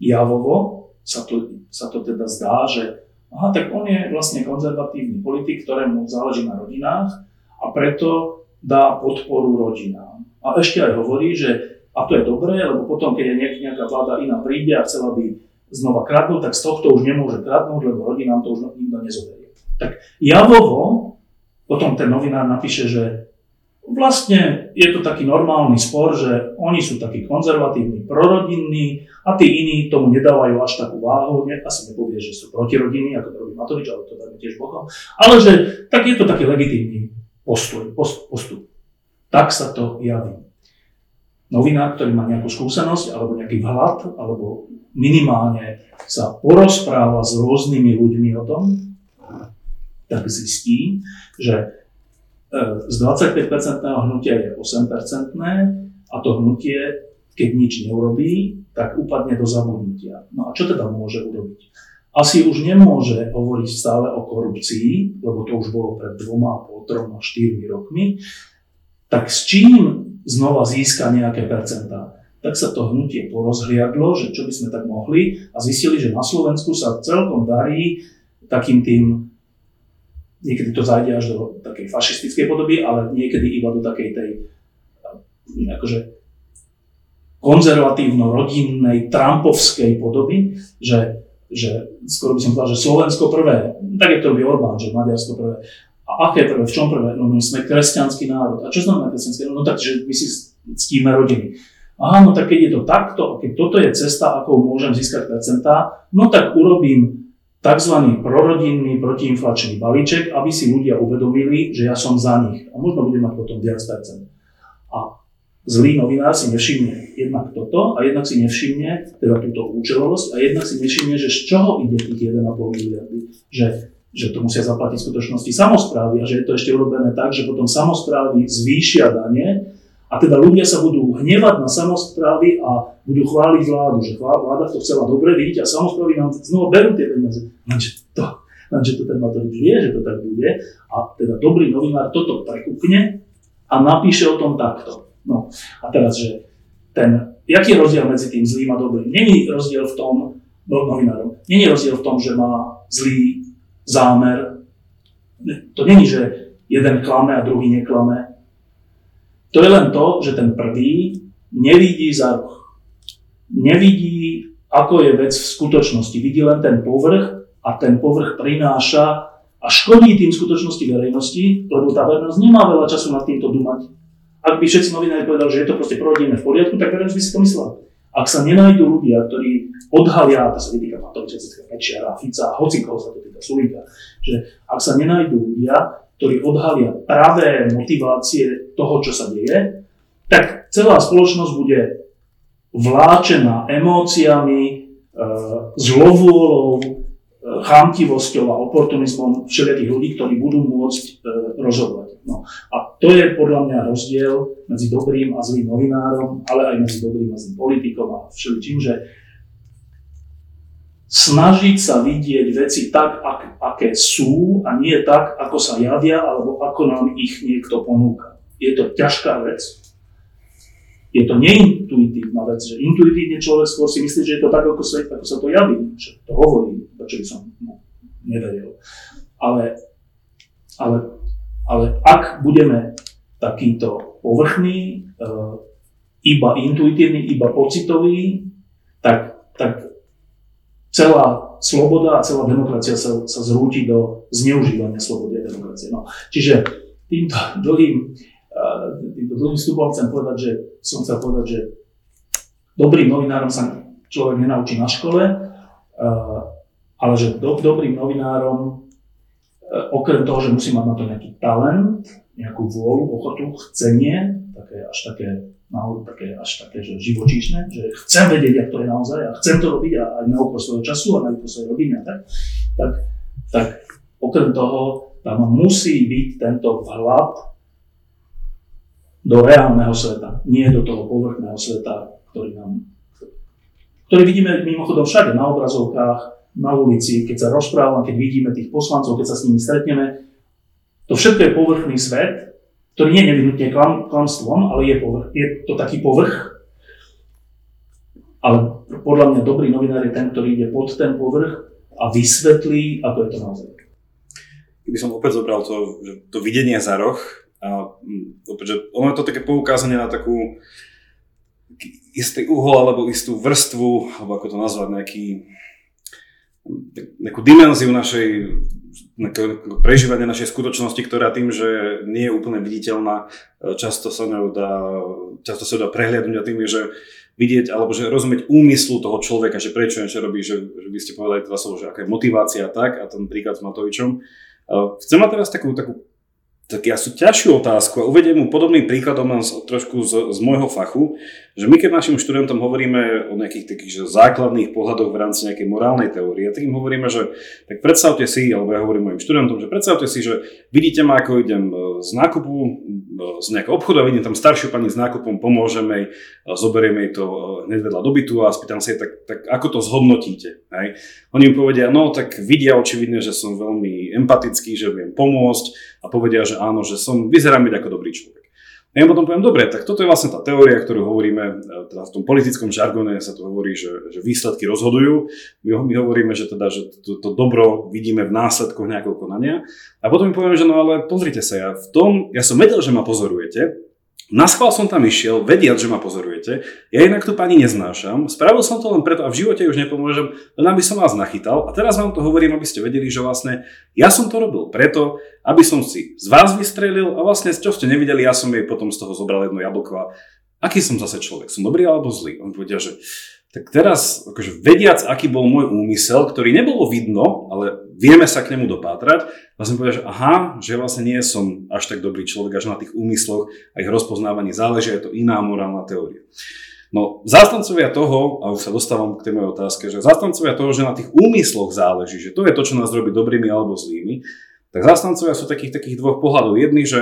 javovo sa to, sa to teda zdá, že aha, tak on je vlastne konzervatívny politik, ktorému záleží na rodinách a preto dá podporu rodinám. A ešte aj hovorí, že a to je dobré, lebo potom, keď je nejaká vláda iná príde a chcela by znova kradnúť, tak z tohto už nemôže kradnúť, lebo rodinám to už nikto nezoberie. Tak javovo potom ten novinár napíše, že vlastne je to taký normálny spor, že oni sú takí konzervatívni, prorodinní a tí iní tomu nedávajú až takú váhu. Ne, asi nepovie, že sú protirodinní, ako to robí Matovič, ale to dáme tiež bokom. Ale že tak je to taký legitímny postoj, postup. Tak sa to javí. Novinár, ktorý má nejakú skúsenosť alebo nejaký vhľad, alebo minimálne sa porozpráva s rôznymi ľuďmi o tom, tak zistí, že e, z 25-percentného hnutia je 8-percentné a to hnutie, keď nič neurobí, tak upadne do zabudnutia. No a čo teda môže urobiť? asi už nemôže hovoriť stále o korupcii, lebo to už bolo pred dvoma, pol, troma, štyrmi rokmi, tak s čím znova získa nejaké percentá? Tak sa to hnutie porozhliadlo, že čo by sme tak mohli a zistili, že na Slovensku sa celkom darí takým tým, niekedy to zajde až do takej fašistickej podoby, ale niekedy iba do takej tej akože konzervatívno-rodinnej, trumpovskej podoby, že že skoro by som povedal, že Slovensko prvé, tak je to robí Orbán, že Maďarsko prvé. A aké prvé, v čom prvé? No my sme kresťanský národ. A čo znamená kresťanský národ? No tak, že my si ctíme rodiny. Aha, no tak keď je to takto, keď toto je cesta, ako môžem získať percentá, no tak urobím tzv. prorodinný protiinflačný balíček, aby si ľudia uvedomili, že ja som za nich. A možno budem mať potom viac percent. A zlý novinár si nevšimne jednak toto a jednak si nevšimne teda túto účelovosť a jednak si nevšimne, že z čoho ide tých 1,5 miliardy. Že, že to musia zaplatiť v skutočnosti samozprávy a že je to ešte urobené tak, že potom samozprávy zvýšia dane a teda ľudia sa budú hnevať na samozprávy a budú chváliť vládu, že vláda to chcela dobre vidieť a samozprávy nám znovu berú tie peniaze. Lenže to, lenže to ten Matovič vie, že to tak bude a teda dobrý novinár toto prekúkne a napíše o tom takto. No a teraz, že ten, jaký je rozdiel medzi tým zlým a dobrým? Není rozdiel v tom, no, novinárom, není rozdiel v tom, že má zlý zámer. To není, že jeden klame a druhý neklame. To je len to, že ten prvý nevidí za roh. Nevidí, ako je vec v skutočnosti. Vidí len ten povrch a ten povrch prináša a škodí tým skutočnosti verejnosti, lebo tá verejnosť nemá veľa času nad týmto dumať. Ak by všetci novinári povedali, že je to proste prorodinné v poriadku, tak verejnosť by si to myslela. Ak sa nenajdú ľudia, ktorí odhalia, to sa vytýka Matoviča, Mečiara, Fica, hoci koho sa to týka Sulíka, že ak sa nenajdú ľudia, ktorí odhalia práve motivácie toho, čo sa deje, tak celá spoločnosť bude vláčená emóciami, e, zlovôľou, e, chamtivosťou a oportunizmom všelijakých ľudí, ktorí budú môcť e, rozhodovať. No. A to je podľa mňa rozdiel medzi dobrým a zlým novinárom, ale aj medzi dobrým a zlým politikom a všeličím, že snažiť sa vidieť veci tak, ak, aké sú a nie tak, ako sa javia alebo ako nám ich niekto ponúka. Je to ťažká vec. Je to neintuitívna vec, že intuitívne človek skôr si myslí, že je to tak, ako sa, ako sa to javí, že to hovorí, čo by som mu neveril. Ale, ale, ale ak budeme takýto povrchný, e, iba intuitívny, iba pocitový, tak, tak celá sloboda a celá demokracia sa, sa zrúti do zneužívania slobody a demokracie. No, čiže týmto dlhým, týmto dlhým vstupom chcem povedať, že som chcel povedať, že dobrým novinárom sa človek nenaučí na škole, ale že do, dobrým novinárom, okrem toho, že musí mať na to nejaký talent, nejakú vôľu, ochotu, chcenie, také až také naozaj také, až také, že živočíšne, že chcem vedieť, jak to je naozaj a chcem to robiť a aj na úkor svojho času a na úkor svojej rodiny a tak, tak, tak okrem toho tam musí byť tento vhľad do reálneho sveta, nie do toho povrchného sveta, ktorý nám ktorý vidíme mimochodom všade, na obrazovkách, na ulici, keď sa rozprávam, keď vidíme tých poslancov, keď sa s nimi stretneme. To všetko je povrchný svet, ktorý nie je nevyhnutne klam, klamstvom, ale je, povrch, je to taký povrch. Ale podľa mňa dobrý novinár je ten, ktorý ide pod ten povrch a vysvetlí, ako je to naozaj. Keby som opäť zobral to, to videnie za roh, a mm, opäť, že ono je to také poukázanie na takú istý uhol alebo istú vrstvu, alebo ako to nazvať, nejaký, nejakú dimenziu našej prežívanie našej skutočnosti, ktorá tým, že nie je úplne viditeľná, e, často sa ňou dá, často sa dá prehliadnúť a tým je, že vidieť alebo že rozumieť úmyslu toho človeka, že prečo niečo robí, že, že by ste povedali teda slovo, že aká je motivácia tak a ten príklad s Matovičom. E, chcem mať teraz takú, takú tak ja sú ťažšiu otázku a uvediem mu podobným príkladom len trošku z, z môjho fachu, že my keď našim študentom hovoríme o nejakých takých že základných pohľadoch v rámci nejakej morálnej teórie, tak im hovoríme, že tak predstavte si, alebo ja hovorím mojim študentom, že predstavte si, že vidíte ma, ako idem e, z nákupu, e, z nejakého obchodu a vidím tam staršiu pani s nákupom, pomôžeme jej, zoberieme jej to e, hneď vedľa dobytu a spýtam sa jej, tak, tak ako to zhodnotíte? Hej? Oni mi povedia, no tak vidia očividne, že som veľmi empatický, že viem pomôcť, a povedia, že áno, že som, vyzerám byť ako dobrý človek. A ja potom poviem, dobre, tak toto je vlastne tá teória, ktorú hovoríme, e, teda v tom politickom žargone sa to hovorí, že, že výsledky rozhodujú. My, my hovoríme, že teda, že to, to dobro vidíme v následkoch nejakého konania. A potom mi poviem, že no ale pozrite sa, ja v tom, ja som vedel, že ma pozorujete, na schvál som tam išiel, vediac, že ma pozorujete. Ja inak tu pani neznášam. Spravil som to len preto a v živote už nepomôžem, len aby som vás nachytal. A teraz vám to hovorím, aby ste vedeli, že vlastne ja som to robil preto, aby som si z vás vystrelil a vlastne čo ste nevideli, ja som jej potom z toho zobral jedno jablko a aký som zase človek? Som dobrý alebo zlý? On povedal, že tak teraz, akože vediac, aký bol môj úmysel, ktorý nebolo vidno, ale vieme sa k nemu dopátrať, vlastne povedal, že aha, že vlastne nie som až tak dobrý človek, až na tých úmysloch a ich rozpoznávaní záleží, je to iná morálna teória. No, zástancovia toho, a už sa dostávam k tej mojej otázke, že zástancovia toho, že na tých úmysloch záleží, že to je to, čo nás robí dobrými alebo zlými, tak zástancovia sú takých, takých dvoch pohľadov. Jedný, že,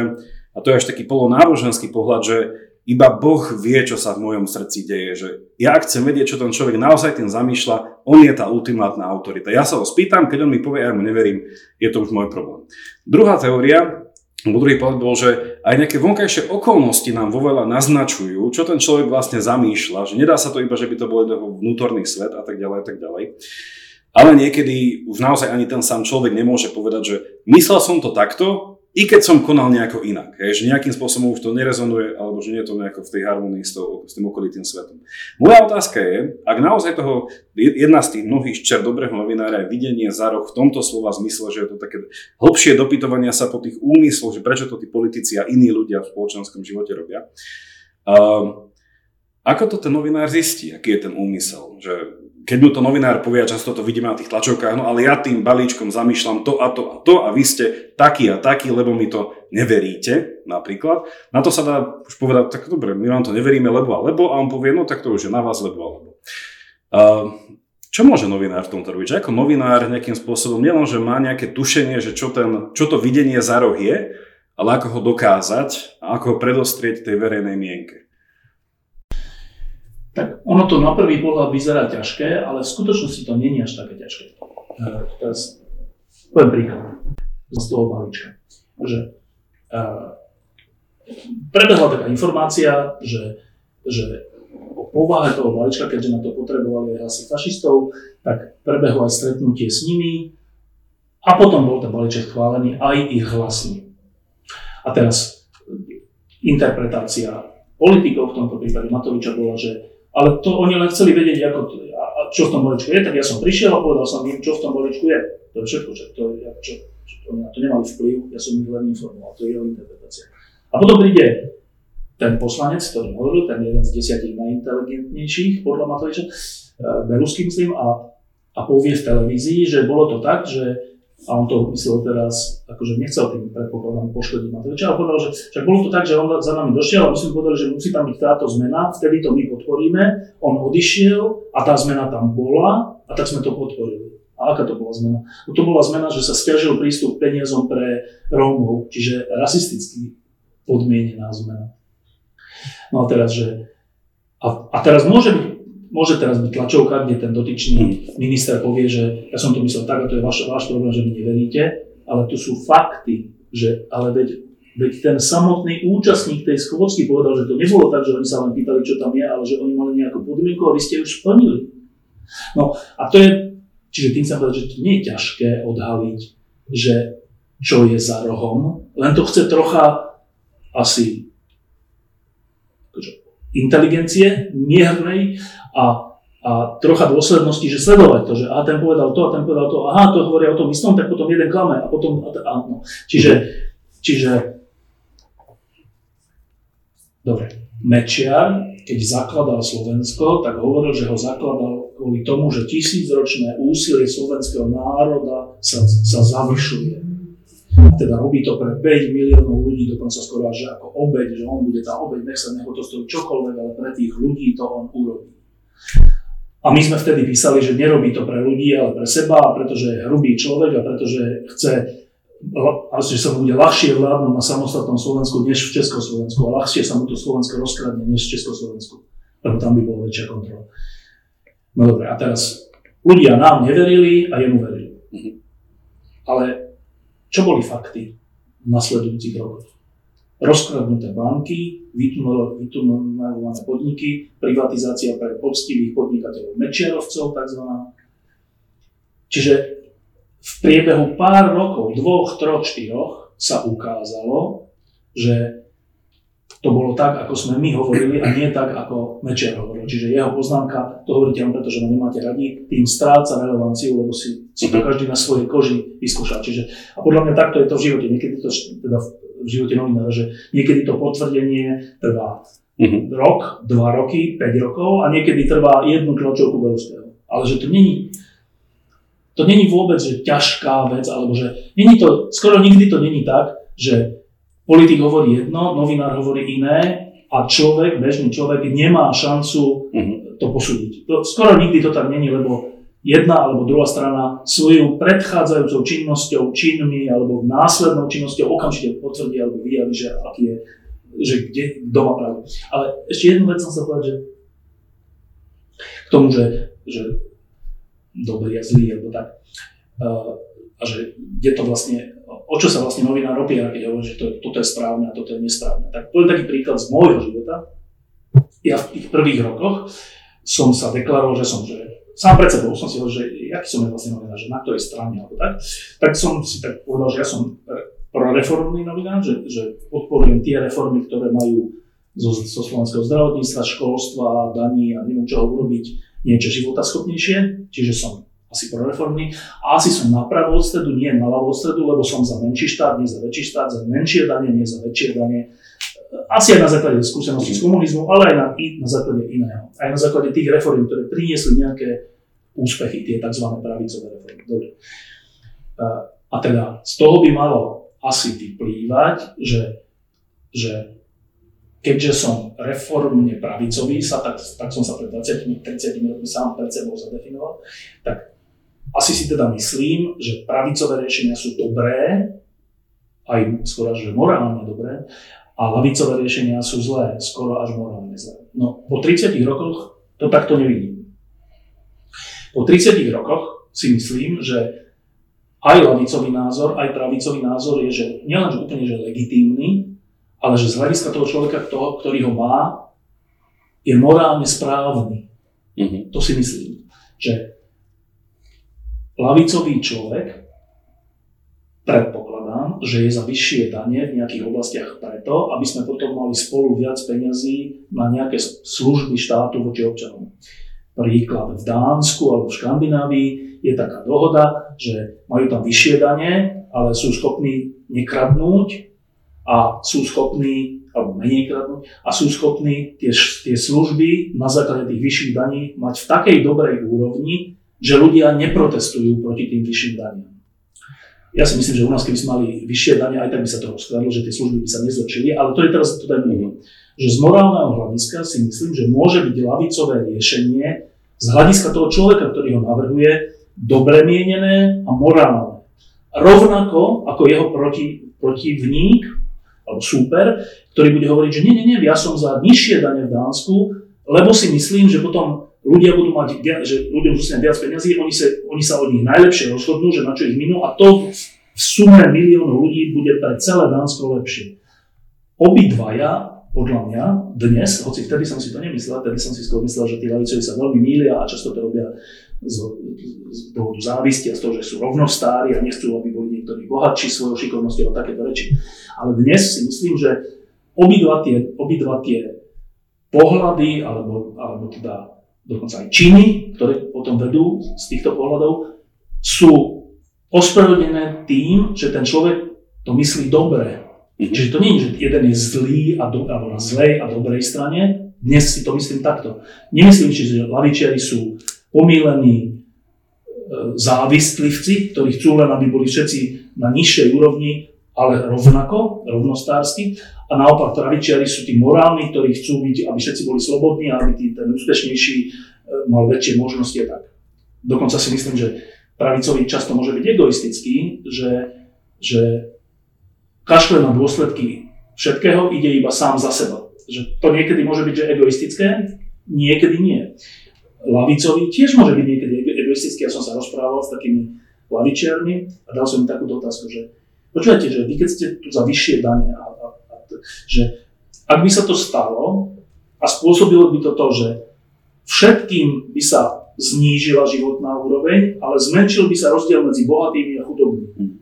a to je až taký polonáboženský pohľad, že iba Boh vie, čo sa v mojom srdci deje. Že ja chcem vedieť, čo ten človek naozaj tým zamýšľa, on je tá ultimátna autorita. Ja sa ho spýtam, keď on mi povie, ja mu neverím, je to už môj problém. Druhá teória, alebo druhý pohľad bol, že aj nejaké vonkajšie okolnosti nám vo veľa naznačujú, čo ten človek vlastne zamýšľa, že nedá sa to iba, že by to bol jeho vnútorný svet a tak ďalej a tak ďalej. Ale niekedy už naozaj ani ten sám človek nemôže povedať, že myslel som to takto, i keď som konal nejako inak, hej, že nejakým spôsobom už to nerezonuje, alebo že nie je to nejako v tej harmonii s, to, s tým okolitým svetom. Moja otázka je, ak naozaj toho, jedna z tých mnohých čer dobrého novinára je videnie za roh v tomto slova zmysle, že je to také hlbšie dopytovania sa po tých úmysloch, že prečo to tí politici a iní ľudia v spoločenskom živote robia. Uh, ako to ten novinár zistí, aký je ten úmysel? Že keď mu to novinár povie, často to vidíme na tých tlačovkách, no ale ja tým balíčkom zamýšľam to a to a to a vy ste taký a taký, lebo mi to neveríte, napríklad. Na to sa dá už povedať, tak dobre, my vám to neveríme, lebo a lebo, a on povie, no tak to už je na vás, lebo a lebo. Uh, čo môže novinár v tomto robiť? Že ako novinár nejakým spôsobom nielen, že má nejaké tušenie, že čo, ten, čo to videnie za roh je, ale ako ho dokázať a ako ho predostrieť tej verejnej mienke tak ono to na prvý pohľad vyzerá ťažké, ale v skutočnosti to je až také ťažké. E, teraz poviem príklad z toho balíčka. Že, e, prebehla taká informácia, že, že o povahe toho balíčka, keďže na to potrebovali hlasy fašistov, tak prebehlo aj stretnutie s nimi a potom bol ten balíček chválený aj ich hlasmi. A teraz interpretácia politikov, v tomto prípade Matoviča bola, že ale to oni len chceli vedieť, ako to, a, a čo v tom balíčku je, tak ja som prišiel a povedal som im, čo v tom balíčku je. To je všetko, čo, to, ja, čo, čo, to, na to nemali vplyv, ja som ich len informoval, to je jeho interpretácia. A potom príde ten poslanec, ktorý hovoril, ten jeden z desiatich najinteligentnejších, podľa Matoviča, eh, Belusky myslím, a, a povie v televízii, že bolo to tak, že a on to myslel teraz, akože nechcel tým predpokladám poškodiť Matoviča, ale povedal, že však bolo to tak, že on za nami došiel a my sme povedali, že musí tam byť táto zmena, vtedy to my podporíme, on odišiel a tá zmena tam bola a tak sme to podporili. A aká to bola zmena? No to bola zmena, že sa stiažil prístup peniazom pre Rómov, čiže rasisticky podmienená zmena. No a teraz, že a, a teraz môže byť môže teraz byť tlačovka, kde ten dotyčný hmm. minister povie, že ja som to myslel tak, a to je váš, váš problém, že mi neveríte, ale tu sú fakty, že ale veď, veď ten samotný účastník tej schôdzky povedal, že to nebolo tak, že oni sa len pýtali, čo tam je, ale že oni mali nejakú podmienku a vy ste ju splnili. No a to je, čiže tým sa povedať, že to nie je ťažké odhaliť, že čo je za rohom, len to chce trocha asi inteligencie miernej a, a trocha dôslednosti, že sledovať to, že a ten povedal to, a ten povedal to, aha, to hovoria o tom istom, tak potom jeden klame a potom, a, a, no. čiže, čiže, dobre, Mečiar, keď zakladal Slovensko, tak hovoril, že ho zakladal kvôli tomu, že tisícročné úsilie slovenského národa sa, sa završuje. Teda robí to pre 5 miliónov ľudí, dokonca skoro až ako obeď, že on bude tá obeď, nech sa neho to stojí čokoľvek, ale pre tých ľudí to on urobí. A my sme vtedy písali, že nerobí to pre ľudí, ale pre seba, pretože je hrubý človek a pretože chce a že sa mu bude ľahšie vládnuť na samostatnom Slovensku než v Československu a ľahšie sa mu to Slovensko rozkradne než v Československu, lebo tam by bola väčšia kontrola. No dobre, a teraz ľudia nám neverili a jemu verili. Mhm. Ale čo boli fakty nasledujúcich rokoch? rozkradnuté banky, vytunelované podniky, privatizácia pre poctivých podnikateľov Mečiarovcov tzv. Čiže v priebehu pár rokov, dvoch, troch, štyroch, sa ukázalo, že to bolo tak, ako sme my hovorili a nie tak, ako Mečiar hovoril. Čiže jeho poznámka, to hovoríte len preto, že ma nemáte radi, tým stráca relevanciu, lebo si, si to každý na svojej koži vyskúša. Čiže, a podľa mňa takto je to v živote. Niekedy to teda v živote novinára, že niekedy to potvrdenie trvá uh-huh. rok, dva roky, 5 rokov a niekedy trvá jednu tlačovku Beluského. Ale že to není, to není vôbec že ťažká vec, alebo že není to, skoro nikdy to není tak, že politik hovorí jedno, novinár hovorí iné a človek, bežný človek nemá šancu uh-huh. to posúdiť. To, skoro nikdy to tak není, lebo jedna alebo druhá strana svojou predchádzajúcou činnosťou, činmi alebo následnou činnosťou okamžite potvrdí alebo vyjaví, že aký je, že kde, kto má pravdu. Ale ešte jednu vec som sa povedať, že k tomu, že, že dobrý a zlý, alebo tak. A že kde to vlastne, o čo sa vlastne novinár opiera, keď hovorí, že to, toto je správne a toto je nesprávne. Tak poviem taký príklad z môjho života. Ja v tých prvých rokoch som sa deklaroval, že som že sám pred sebou som si hovoril, že aký som ja vlastne novinár, že na ktorej strane alebo tak, tak som si tak povedal, že ja som proreformný novinár, že, že podporujem tie reformy, ktoré majú zo, zo slovenského zdravotníctva, školstva, daní a neviem čoho urobiť niečo životaschopnejšie, čiže som asi proreformný. A asi som na pravú stredu, nie na ľavú stredu, lebo som za menší štát, nie za väčší štát, za menšie dane, nie za väčšie dane. Asi aj na základe skúsenosti z komunizmu, ale aj na, na základe iného. Aj na základe tých reform, ktoré priniesli nejaké úspechy, tie tzv. pravicové reformy. Dobre. A teda z toho by malo asi vyplývať, že, že keďže som reformne pravicový, sa, tak, tak som sa pred 20-30 rokmi sám pred sebou zadefinoval, tak asi si teda myslím, že pravicové riešenia sú dobré, aj skoro až morálne dobré, a lavicové riešenia sú zlé, skoro až morálne zlé. No, po 30 rokoch to takto nevidím. Po 30 rokoch si myslím, že aj lavicový názor, aj pravicový názor je, že nielen že úplne že legitímny, ale že z hľadiska toho človeka, toho, ktorý ho má, je morálne správny. Mm-hmm. To si myslím. Že lavicový človek, predpokladám, že je za vyššie dane v nejakých oblastiach preto, aby sme potom mali spolu viac peňazí na nejaké služby štátu voči občanom. Príklad v Dánsku alebo v Škandinávii je taká dohoda, že majú tam vyššie dane, ale sú schopní nekradnúť a sú schopní, alebo menej kradnúť, a sú schopní tie, tie služby na základe tých vyšších daní mať v takej dobrej úrovni, že ľudia neprotestujú proti tým vyšším daniam. Ja si myslím, že u nás, keby sme mali vyššie dane, aj tak by sa to rozkladlo, že tie služby by sa nezlepšili, ale to je teraz to teda Že z morálneho hľadiska si myslím, že môže byť lavicové riešenie z hľadiska toho človeka, ktorý ho navrhuje, dobre mienené a morálne. Rovnako ako jeho proti, protivník alebo súper, ktorý bude hovoriť, že nie, nie, nie, ja som za nižšie dane v Dánsku, lebo si myslím, že potom ľudia budú mať, že ľudia budú viac peniazy, oni sa, oni sa od nich najlepšie rozhodnú, že na čo ich minú a to v sume miliónov ľudí bude pre celé Dánsko lepšie. Obidvaja, podľa mňa, dnes, hoci vtedy som si to nemyslel, vtedy som si skôr myslel, že tí lavicovi sa veľmi mília a často to robia z, z dôvodu závisti a z toho, že sú rovnostári a nechcú, aby boli niektorí bohatší svojou šikovnosťou a takéto reči. Ale dnes si myslím, že obidva tie, obidva tie pohľady, alebo, alebo teda dokonca aj činy, ktoré potom vedú z týchto pohľadov, sú ospravedlnené tým, že ten človek to myslí dobre. Mm-hmm. Čiže to nie je, že jeden je zlý a do, alebo na zlej a dobrej strane. Dnes si to myslím takto. Nemyslím si, že lavičiari sú pomílení e, závistlivci, ktorí chcú len, aby boli všetci na nižšej úrovni, ale rovnako, rovnostársky. A naopak pravičiari sú tí morálni, ktorí chcú byť, aby všetci boli slobodní aby tí, ten úspešnejší e, mal väčšie možnosti a tak. Dokonca si myslím, že pravicový často môže byť egoistický, že, že kašle na dôsledky všetkého ide iba sám za seba. Že to niekedy môže byť že egoistické, niekedy nie. Lavicový tiež môže byť niekedy egoistický. Ja som sa rozprával s takými lavičiarmi a dal som im takúto otázku, že počujete, že vy keď ste tu za vyššie dane a že ak by sa to stalo a spôsobilo by to to, že všetkým by sa znížila životná úroveň, ale zmenšil by sa rozdiel medzi bohatými a chudobnými.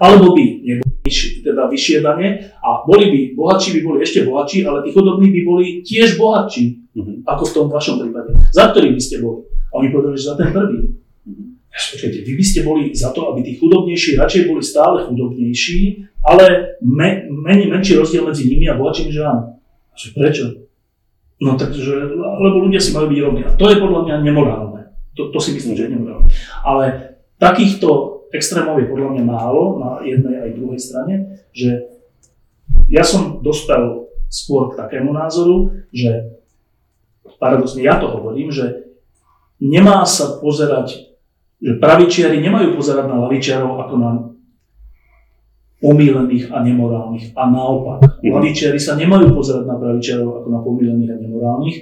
Alebo by neboli teda vyššie dane a boli by, bohatší by boli ešte bohatší, ale tí chudobní by boli tiež bohatší, mm-hmm. ako v tom vašom prípade. Za ktorý by ste boli? A oni povedali, že za ten prvý. Počkajte, vy by ste boli za to, aby tí chudobnejší radšej boli stále chudobnejší, ale me, men, menší rozdiel medzi nimi a bohatšími, že áno. A že prečo? No takže, lebo ľudia si majú byť rovní. A to je podľa mňa nemorálne. To, to si myslím, že je nemorálne. Ale takýchto extrémov je podľa mňa málo na jednej aj druhej strane, že ja som dospel skôr k takému názoru, že paradoxne ja to hovorím, že nemá sa pozerať, pravičiari nemajú pozerať na lavičiarov ako na pomílených a nemorálnych. A naopak, lavičiari sa nemajú pozerať na pravičiarov ako na pomílených a nemorálnych,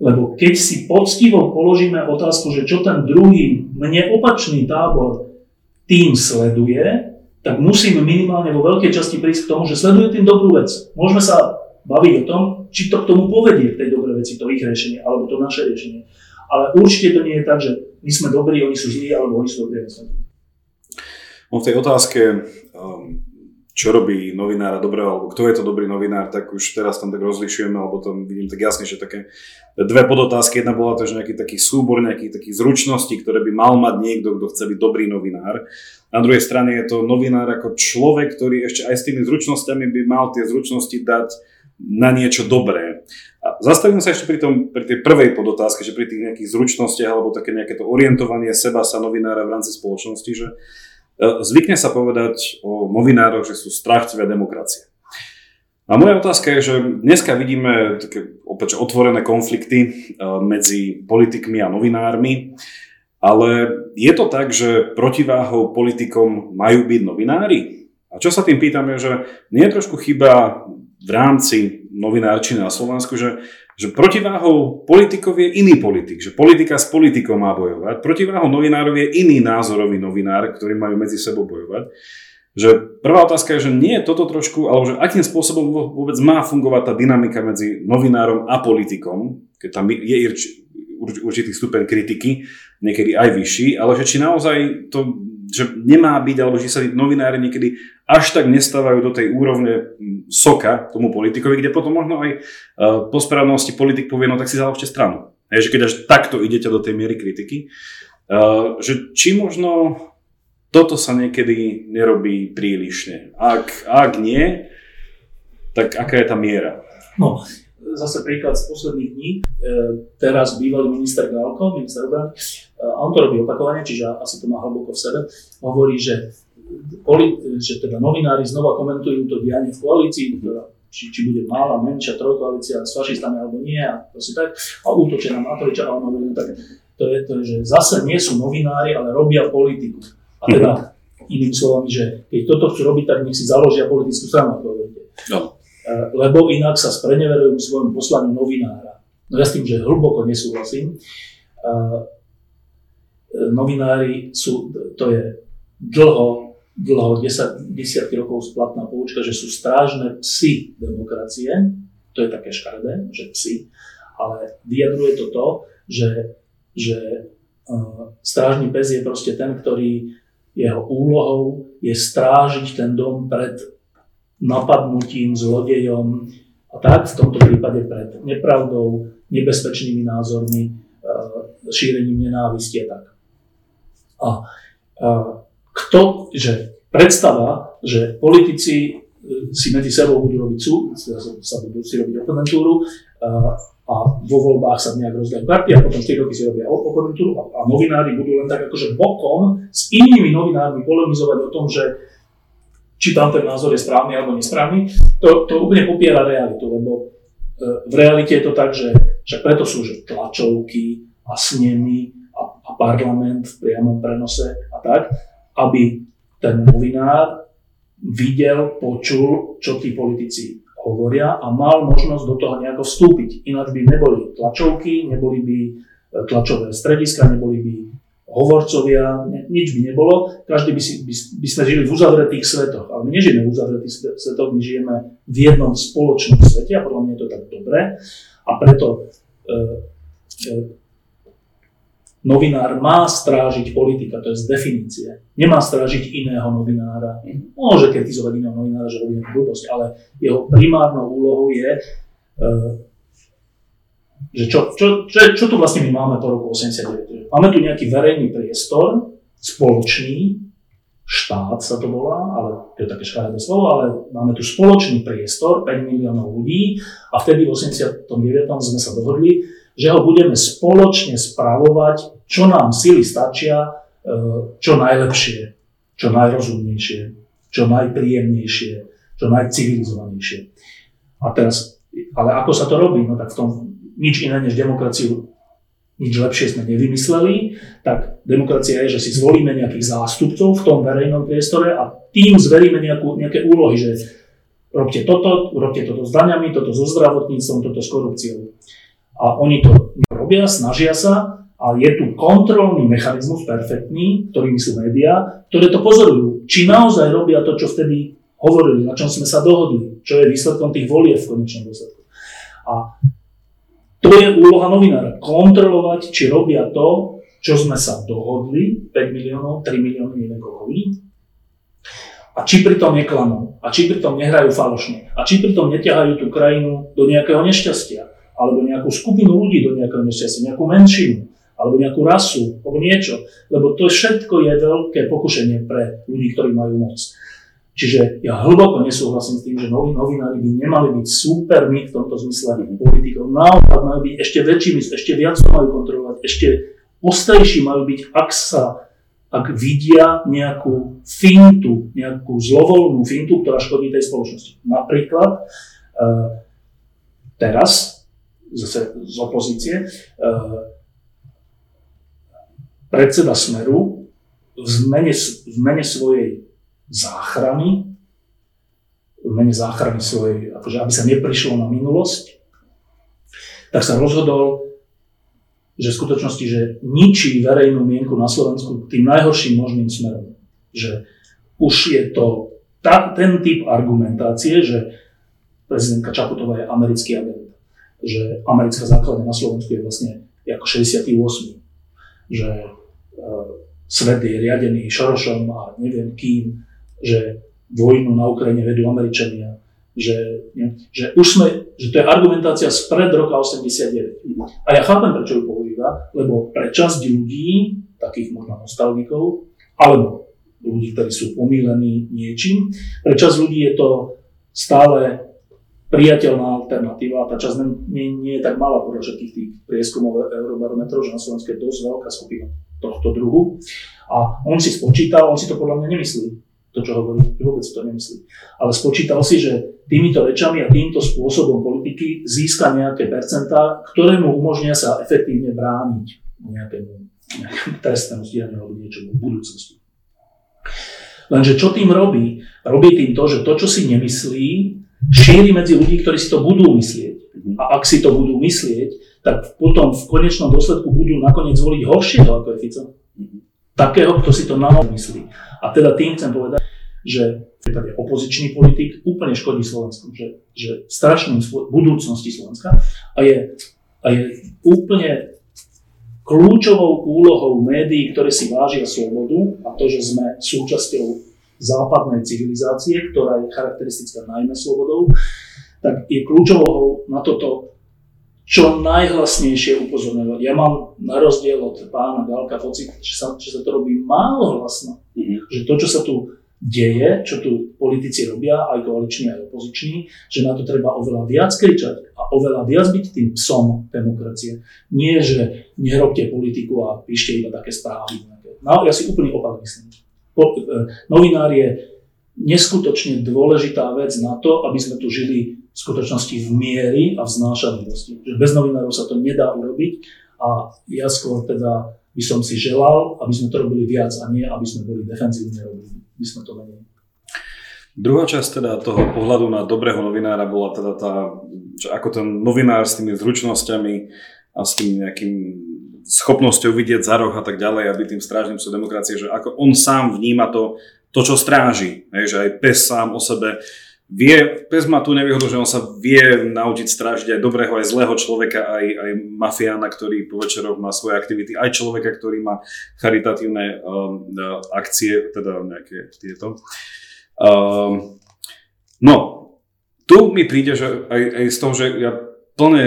lebo keď si poctivo položíme otázku, že čo ten druhý, mne opačný tábor tým sleduje, tak musíme minimálne vo veľkej časti prísť k tomu, že sleduje tým dobrú vec. Môžeme sa baviť o tom, či to k tomu povedie, k tej dobrej veci, to ich riešenie, alebo to naše riešenie. Ale určite to nie je tak, že my sme dobrí, oni sú zlí, alebo oni sú dobrí. On v tej otázke, um, čo robí novinára dobrého, alebo kto je to dobrý novinár, tak už teraz tam tak rozlišujeme, alebo tam vidím tak jasne, že také dve podotázky. Jedna bola to, že nejaký taký súbor nejakých takých zručností, ktoré by mal mať niekto, kto chce byť dobrý novinár. Na druhej strane je to novinár ako človek, ktorý ešte aj s tými zručnosťami by mal tie zručnosti dať na niečo dobré. A zastavím sa ešte pri, tom, pri tej prvej podotázke, že pri tých nejakých zručnostiach alebo také nejaké to orientovanie seba sa novinára v rámci spoločnosti, že E, zvykne sa povedať o novinároch, že sú strážcovia demokracie. A moja otázka je, že dneska vidíme také opäť otvorené konflikty e, medzi politikmi a novinármi, ale je to tak, že protiváhou politikom majú byť novinári? A čo sa tým pýtam je, že nie je trošku chyba v rámci novinárčiny na Slovensku, že že protiváhou politikov je iný politik, že politika s politikou má bojovať, protiváhou novinárov je iný názorový novinár, ktorí majú medzi sebou bojovať. Že prvá otázka je, že nie je toto trošku, alebo že akým spôsobom vôbec má fungovať tá dynamika medzi novinárom a politikom, keď tam je určitý stupeň kritiky, niekedy aj vyšší, ale že či naozaj to že nemá byť, alebo že sa novinári niekedy až tak nestávajú do tej úrovne soka tomu politikovi, kde potom možno aj e, po správnosti politik povie, no tak si založte stranu. Je, že keď až takto idete do tej miery kritiky, e, že či možno toto sa niekedy nerobí prílišne. Ak, ak nie, tak aká je tá miera? No, zase príklad z posledných dní. E, teraz bývalý minister Galko, minister obrany, a on to robí opakovane, čiže asi to má hlboko v sebe, hovorí, že, že teda novinári znova komentujú to dianie v koalícii, či, či bude malá, menšia trojkoalícia s fašistami alebo nie a proste tak, a útočia na Matoviča a on hovorí, no tak to je to, že zase nie sú novinári, ale robia politiku. A teda inými slovami, že keď toto chcú robiť, tak nech si založia politickú stranu, ako hovoríte. No. E, lebo inak sa spreneverujú svojom poslaniu novinára. No ja s tým, že hlboko nesúhlasím. E, novinári sú, to je dlho, dlho, 10, desiatky rokov splatná poučka, že sú strážne psy demokracie, to je také škaredé, že psy, ale vyjadruje to to, že, že uh, strážny pes je proste ten, ktorý jeho úlohou je strážiť ten dom pred napadnutím, zlodejom a tak, v tomto prípade pred nepravdou, nebezpečnými názormi, uh, šírením nenávisti a tak. A, a kto, že predstava, že politici e, si medzi sebou budú robiť súd, sa budú si robiť oponentúru a, a vo voľbách sa nejak rozdajú karty a potom 4 roky si robia oponentúru a, a novinári budú len tak akože bokom s inými novinármi polemizovať o tom, že či tam ten názor je správny alebo nesprávny, to, to úplne popiera realitu, lebo e, v realite je to tak, že však preto sú že tlačovky a snemy parlament v priamom prenose a tak, aby ten novinár videl, počul, čo tí politici hovoria a mal možnosť do toho nejako vstúpiť. Ináč by neboli tlačovky, neboli by e, tlačové strediska, neboli by hovorcovia, nič by nebolo. Každý by, si, by, by sme žili v uzavretých svetoch. Ale my nežijeme v uzavretých svetoch, my žijeme v jednom spoločnom svete a podľa mňa je to tak dobré. A preto e, e, novinár má strážiť politika, to je z definície. Nemá strážiť iného novinára. Môže kritizovať iného novinára, že robí blbosť, ale jeho primárnou úlohou je, eh, že čo, čo, čo, čo tu vlastne my máme po roku 89. Máme tu nejaký verejný priestor, spoločný, štát sa to volá, ale to je také škaredé slovo, ale máme tu spoločný priestor, 5 miliónov ľudí a vtedy v 89. sme sa dohodli, že ho budeme spoločne spravovať, čo nám sily stačia, e, čo najlepšie, čo najrozumnejšie, čo najpríjemnejšie, čo najcivilizovanejšie. A teraz, ale ako sa to robí? No tak v tom nič iné než demokraciu nič lepšie sme nevymysleli, tak demokracia je, že si zvolíme nejakých zástupcov v tom verejnom priestore a tým zveríme nejakú, nejaké úlohy, že robte toto, robte toto s daňami, toto so zdravotníctvom, toto s korupciou. A oni to robia, snažia sa, ale je tu kontrolný mechanizmus perfektný, ktorými sú médiá, ktoré to pozorujú. Či naozaj robia to, čo vtedy hovorili, na čom sme sa dohodli, čo je výsledkom tých volieb v konečnom dôsledku. A to je úloha novinára. Kontrolovať, či robia to, čo sme sa dohodli, 5 miliónov, 3 milióny, neviem koľko A či pritom neklamú, a či pritom nehrajú falošne, a či pritom neťahajú tú krajinu do nejakého nešťastia, alebo nejakú skupinu ľudí do nejakého nešťastia, nejakú menšinu, alebo nejakú rasu, alebo niečo. Lebo to všetko je veľké pokušenie pre ľudí, ktorí majú moc. Čiže ja hlboko nesúhlasím s tým, že noví novinári by nemali byť supermi v tomto zmysle politikov. Naopak majú byť ešte väčšími, ešte viac to majú kontrolovať, ešte ostrejší majú byť, ak sa ak vidia nejakú fintu, nejakú zlovoľnú fintu, ktorá škodí tej spoločnosti. Napríklad e, teraz, zase z opozície, e, predseda Smeru v mene, v mene svojej záchrany, v mene záchrany svojej, akože aby sa neprišlo na minulosť, tak sa rozhodol že v skutočnosti, že ničí verejnú mienku na Slovensku tým najhorším možným smerom. Že už je to ta, ten typ argumentácie, že prezidentka Čaputová je americký agent. Že americká základňa na Slovensku je vlastne ako 68. Že e, svet je riadený Šorošom a neviem kým, že vojnu na Ukrajine vedú Američania, že, ne, že už sme, že to je argumentácia spred roka 89. A ja chápem, prečo ju používa, lebo pre časť ľudí, takých možno nostalgikov, alebo ľudí, ktorí sú pomílení niečím, pre časť ľudí je to stále priateľná alternatíva a tá časť nie, nie je tak malá podľa všetkých tých prieskumov Eurobarometrov, že na Slovensku je dosť veľká skupina tohto druhu. A on si spočítal, on si to podľa mňa nemyslí, to, čo hovorí, vôbec to nemyslí. Ale spočítal si, že týmito rečami a týmto spôsobom politiky získa nejaké percentá, ktoré mu umožnia sa efektívne brániť nejakému, nejakému trestnému stíhaniu alebo niečomu v budúcnosti. Lenže čo tým robí? Robí tým to, že to, čo si nemyslí, šíri medzi ľudí, ktorí si to budú myslieť. A ak si to budú myslieť, tak potom v konečnom dôsledku budú nakoniec voliť horšieho ako je Fico. Takého, kto si to naozaj myslí. A teda tým chcem povedať, že v prípade opozičný politik úplne škodí Slovensku, že, že strašným budúcnosti Slovenska a je, a je úplne kľúčovou úlohou médií, ktoré si vážia slobodu a to, že sme súčasťou západnej civilizácie, ktorá je charakteristická najmä slobodou, tak je kľúčovou na toto čo najhlasnejšie upozorňovať. Ja mám na rozdiel od pána Galka pocit, že sa, že sa to robí málo hlasno. Mm-hmm. Že to, čo sa tu deje, čo tu politici robia, aj koaliční, aj opoziční, že na to treba oveľa viac kričať a oveľa viac byť tým psom demokracie. Nie, že nerobte politiku a píšte iba také správy. No, ja si úplne opak myslím. E, novinár je neskutočne dôležitá vec na to, aby sme tu žili v skutočnosti v miery a v znášanlivosti. Bez novinárov sa to nedá urobiť a ja skôr teda by som si želal, aby sme to robili viac a nie, aby sme boli defenzívne robili by sme to menili. Druhá časť teda toho pohľadu na dobrého novinára bola teda tá, že ako ten novinár s tými zručnosťami a s tým nejakým schopnosťou vidieť za roh a tak ďalej aby tým strážnym sú demokracie, že ako on sám vníma to, to čo stráži. Hej, že aj pes sám o sebe vie, pes má tú nevýhodu, že on sa vie naučiť strážiť aj dobrého, aj zlého človeka, aj, aj mafiána, ktorý po večeroch má svoje aktivity, aj človeka, ktorý má charitatívne um, akcie, teda nejaké tieto. Um, no, tu mi príde, že aj, aj z toho, že ja plne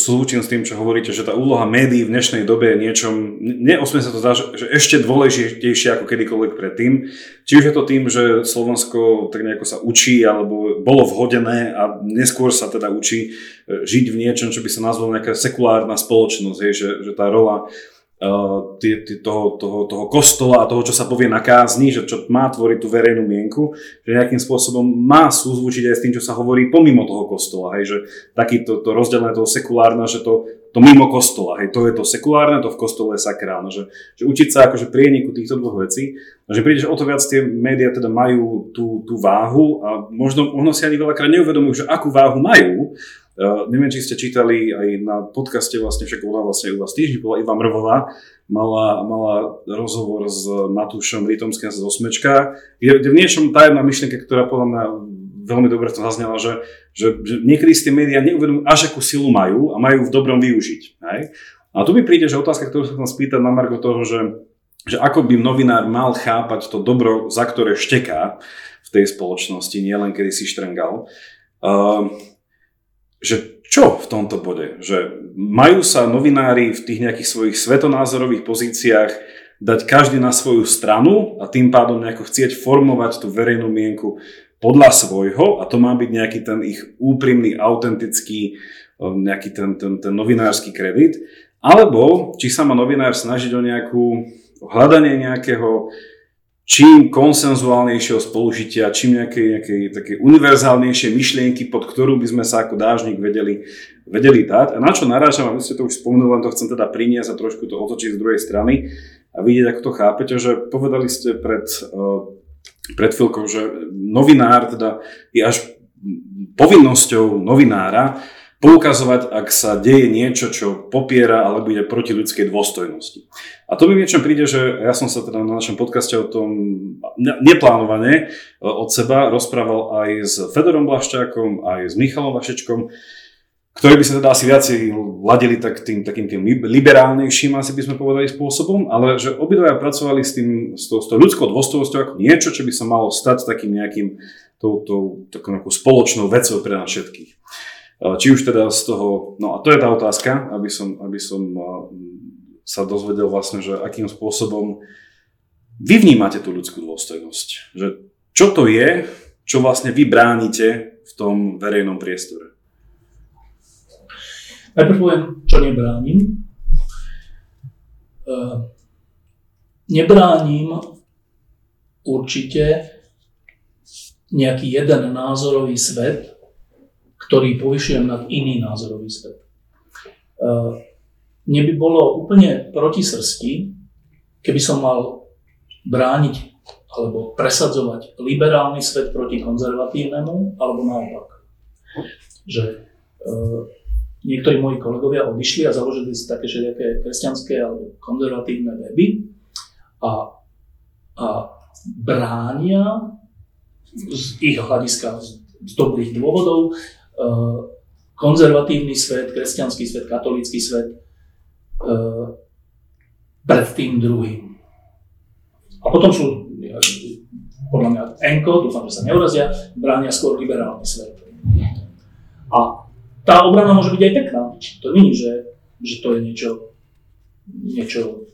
súčím s tým, čo hovoríte, že tá úloha médií v dnešnej dobe je niečom, neosme sa to zdá, že, že ešte dôležitejšie ako kedykoľvek predtým. Či už je to tým, že Slovensko tak nejako sa učí, alebo bolo vhodené a neskôr sa teda učí e, žiť v niečom, čo by sa nazvalo nejaká sekulárna spoločnosť, hej, že, že tá rola Uh, tý, tý, toho, toho, toho kostola a toho, čo sa povie na kázni, že čo má tvoriť tú verejnú mienku, že nejakým spôsobom má súzvučiť aj s tým, čo sa hovorí pomimo toho kostola. Hej, že takýto to rozdelené toho sekulárne, že to, to mimo kostola, hej, to je to sekulárne, to v kostole je sakrálne. Že, že učiť sa akože prieniku týchto dvoch vecí, že príde, že o to viac tie médiá teda majú tú, tú váhu a možno, možno si ani veľakrát neuvedomujú, že akú váhu majú, Uh, neviem, či ste čítali aj na podcaste, vlastne však bola vlastne u vás týždeň, bola Iva Mrvová, mala, mala rozhovor s Matúšom Rytomským z Osmečka, kde, kde v niečom tá jedna myšlienka, ktorá podľa mňa veľmi dobre to zaznela, že, že, že niekedy si tie médiá neuvedomujú, až akú silu majú a majú v dobrom využiť. Hej? A tu mi príde, že otázka, ktorú sa chcem spýtať na Margo toho, že že ako by novinár mal chápať to dobro, za ktoré šteká v tej spoločnosti, nielen kedy si štrengal. Uh, že čo v tomto bode? Že majú sa novinári v tých nejakých svojich svetonázorových pozíciách dať každý na svoju stranu a tým pádom nejako chcieť formovať tú verejnú mienku podľa svojho a to má byť nejaký ten ich úprimný, autentický, nejaký ten, ten, ten novinársky kredit. Alebo či sa má novinár snažiť o nejakú o hľadanie nejakého čím konsenzuálnejšieho spolužitia, čím nejakej, nejakej také univerzálnejšie myšlienky, pod ktorú by sme sa ako dážnik vedeli, vedeli dať. A na čo narážam, a vy ste to už spomenuli, len to chcem teda priniesť a trošku to otočiť z druhej strany a vidieť, ako to chápete, že povedali ste pred, uh, pred chvíľkou, že novinár teda je až povinnosťou novinára poukazovať, ak sa deje niečo, čo popiera alebo ide proti ľudskej dôstojnosti. A to mi niečo príde, že ja som sa teda na našom podcaste o tom neplánovane od seba rozprával aj s Fedorom Blaščákom, aj s Michalom Vašečkom, ktorí by sa teda asi viacej ladili tak tým, takým tým liberálnejším, asi by sme povedali, spôsobom, ale že obidvaja pracovali s, tým, s, tou ľudskou dôstojnosťou ako niečo, čo by sa malo stať takým nejakým tou, tou, takou spoločnou vecou pre nás všetkých. Či už teda z toho, no a to je tá otázka, aby som, aby som sa dozvedel vlastne, že akým spôsobom vy vnímate tú ľudskú dôstojnosť. Že čo to je, čo vlastne vy bránite v tom verejnom priestore? Najprv poviem, čo nebránim. Nebránim určite nejaký jeden názorový svet, ktorý povyšujem nad iný názorový svet. Mne by bolo úplne proti srsti, keby som mal brániť alebo presadzovať liberálny svet proti konzervatívnemu, alebo naopak. Že e, niektorí moji kolegovia odišli a založili si také všelijaké kresťanské alebo konzervatívne weby a, a bránia z ich hľadiska, z dobrých dôvodov, konzervatívny svet, kresťanský svet, katolícky svet eh, pred tým druhým. A potom sú, podľa mňa, Enko, dúfam, že sa neurazia, bránia skôr liberálny svet. A tá obrana môže byť aj pekná. To nie je, že, že to je niečo, niečo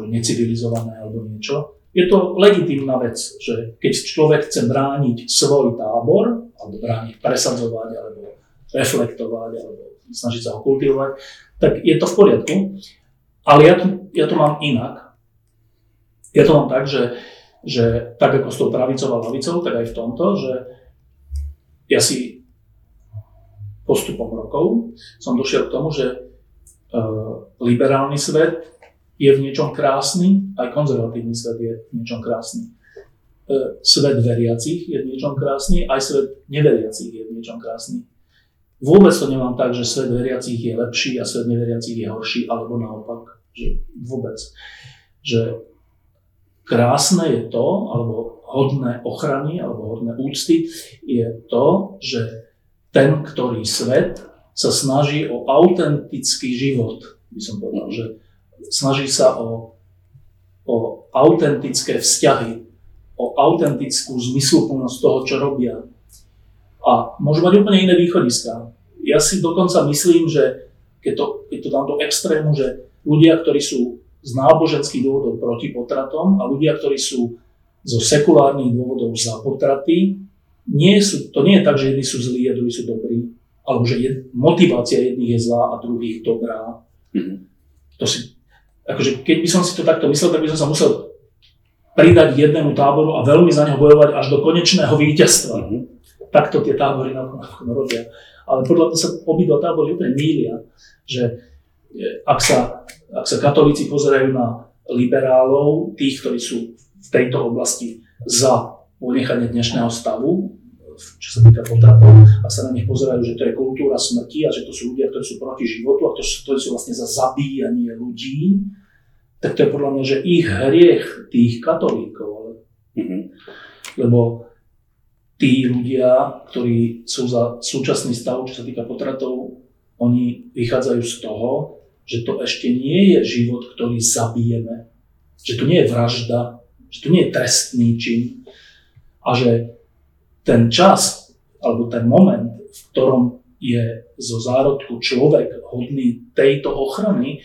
necivilizované alebo niečo. Je to legitímna vec, že keď človek chce brániť svoj tábor, alebo brániť, presadzovať, alebo reflektovať, alebo snažiť sa ho kultivovať, tak je to v poriadku. Ale ja to, ja to mám inak. Ja to mám tak, že, že tak ako s tou pravicou a lavicou, tak aj v tomto, že ja si postupom rokov som došiel k tomu, že uh, liberálny svet je v niečom krásny, aj konzervatívny svet je v niečom krásny. E, svet veriacich je v niečom krásny, aj svet neveriacich je v niečom krásny. Vôbec to nemám tak, že svet veriacich je lepší a svet neveriacich je horší, alebo naopak. Že vôbec. Že krásne je to, alebo hodné ochrany, alebo hodné úcty, je to, že ten, ktorý svet sa snaží o autentický život, by som povedal, že snaží sa o, o autentické vzťahy, o autentickú zmysluplnosť toho, čo robia. A môžu mať úplne iné východiska. Ja si dokonca myslím, že keď to, keď to dám do extrému, že ľudia, ktorí sú z náboženských dôvodov proti potratom a ľudia, ktorí sú zo sekulárnych dôvodov za potraty, nie sú, to nie je tak, že jedni sú zlí a druhí sú dobrí, alebo že jed, motivácia jedných je zlá a druhých dobrá. Mm-hmm. To si, akože keď by som si to takto myslel, tak by som sa musel pridať jednému táboru a veľmi za neho bojovať až do konečného víťazstva. Mm-hmm. Takto tie tábory napokon robia. Ale podľa mňa sa obidva tábory úplne mýlia, že e, ak sa, ak sa katolíci pozerajú na liberálov, tých, ktorí sú v tejto oblasti za ponechanie dnešného stavu, čo sa týka potratov, a sa na nich pozerajú, že to je kultúra smrti a že to sú ľudia, ktorí sú proti životu a ktorí sú vlastne za zabíjanie ľudí, tak to je podľa mňa, že ich hriech tých katolíkov. Mm-hmm. Lebo tí ľudia, ktorí sú za súčasný stav, čo sa týka potratov, oni vychádzajú z toho, že to ešte nie je život, ktorý zabijeme, že to nie je vražda, že to nie je trestný čin a že ten čas alebo ten moment, v ktorom je zo zárodku človek hodný tejto ochrany,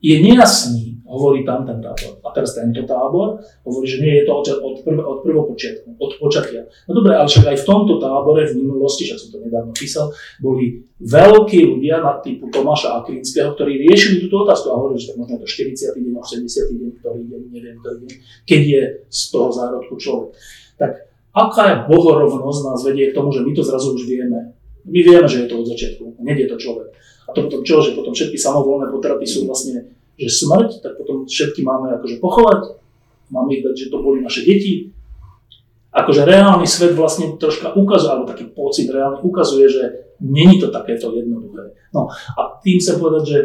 je nejasný, hovorí tam ten tábor. A teraz tento tábor hovorí, že nie je to od, od, prv, od prvopočiatku, od počatia. No dobre, ale však aj v tomto tábore v minulosti, však som to nedávno písal, boli veľkí ľudia na typu Tomáša Akrinského, ktorí riešili túto otázku a hovorili, že tak možno je to 40. deň, 70. deň, ktorý deň, neviem, ktorý deň, keď je z toho zárodku človek. Tak aká bohorovnosť nás vedie k tomu, že my to zrazu už vieme. My vieme, že je to od začiatku, nie je to človek. A to potom čo, že potom všetky samovolné potraty sú vlastne, že smrť, tak potom všetky máme akože pochovať, máme ich dať, že to boli naše deti. Akože reálny svet vlastne troška ukazuje, alebo taký pocit reálne ukazuje, že není to takéto jednoduché. No a tým chcem povedať, že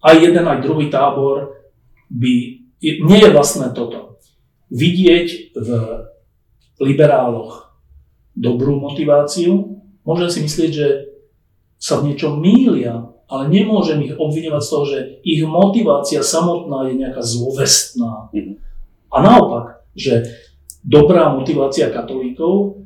aj jeden, aj druhý tábor by, nie je vlastné toto. Vidieť v liberáloch dobrú motiváciu, môžem si myslieť, že sa v niečom mýlia, ale nemôžem ich obviňovať z toho, že ich motivácia samotná je nejaká zlovestná. Mm-hmm. A naopak, že dobrá motivácia katolíkov,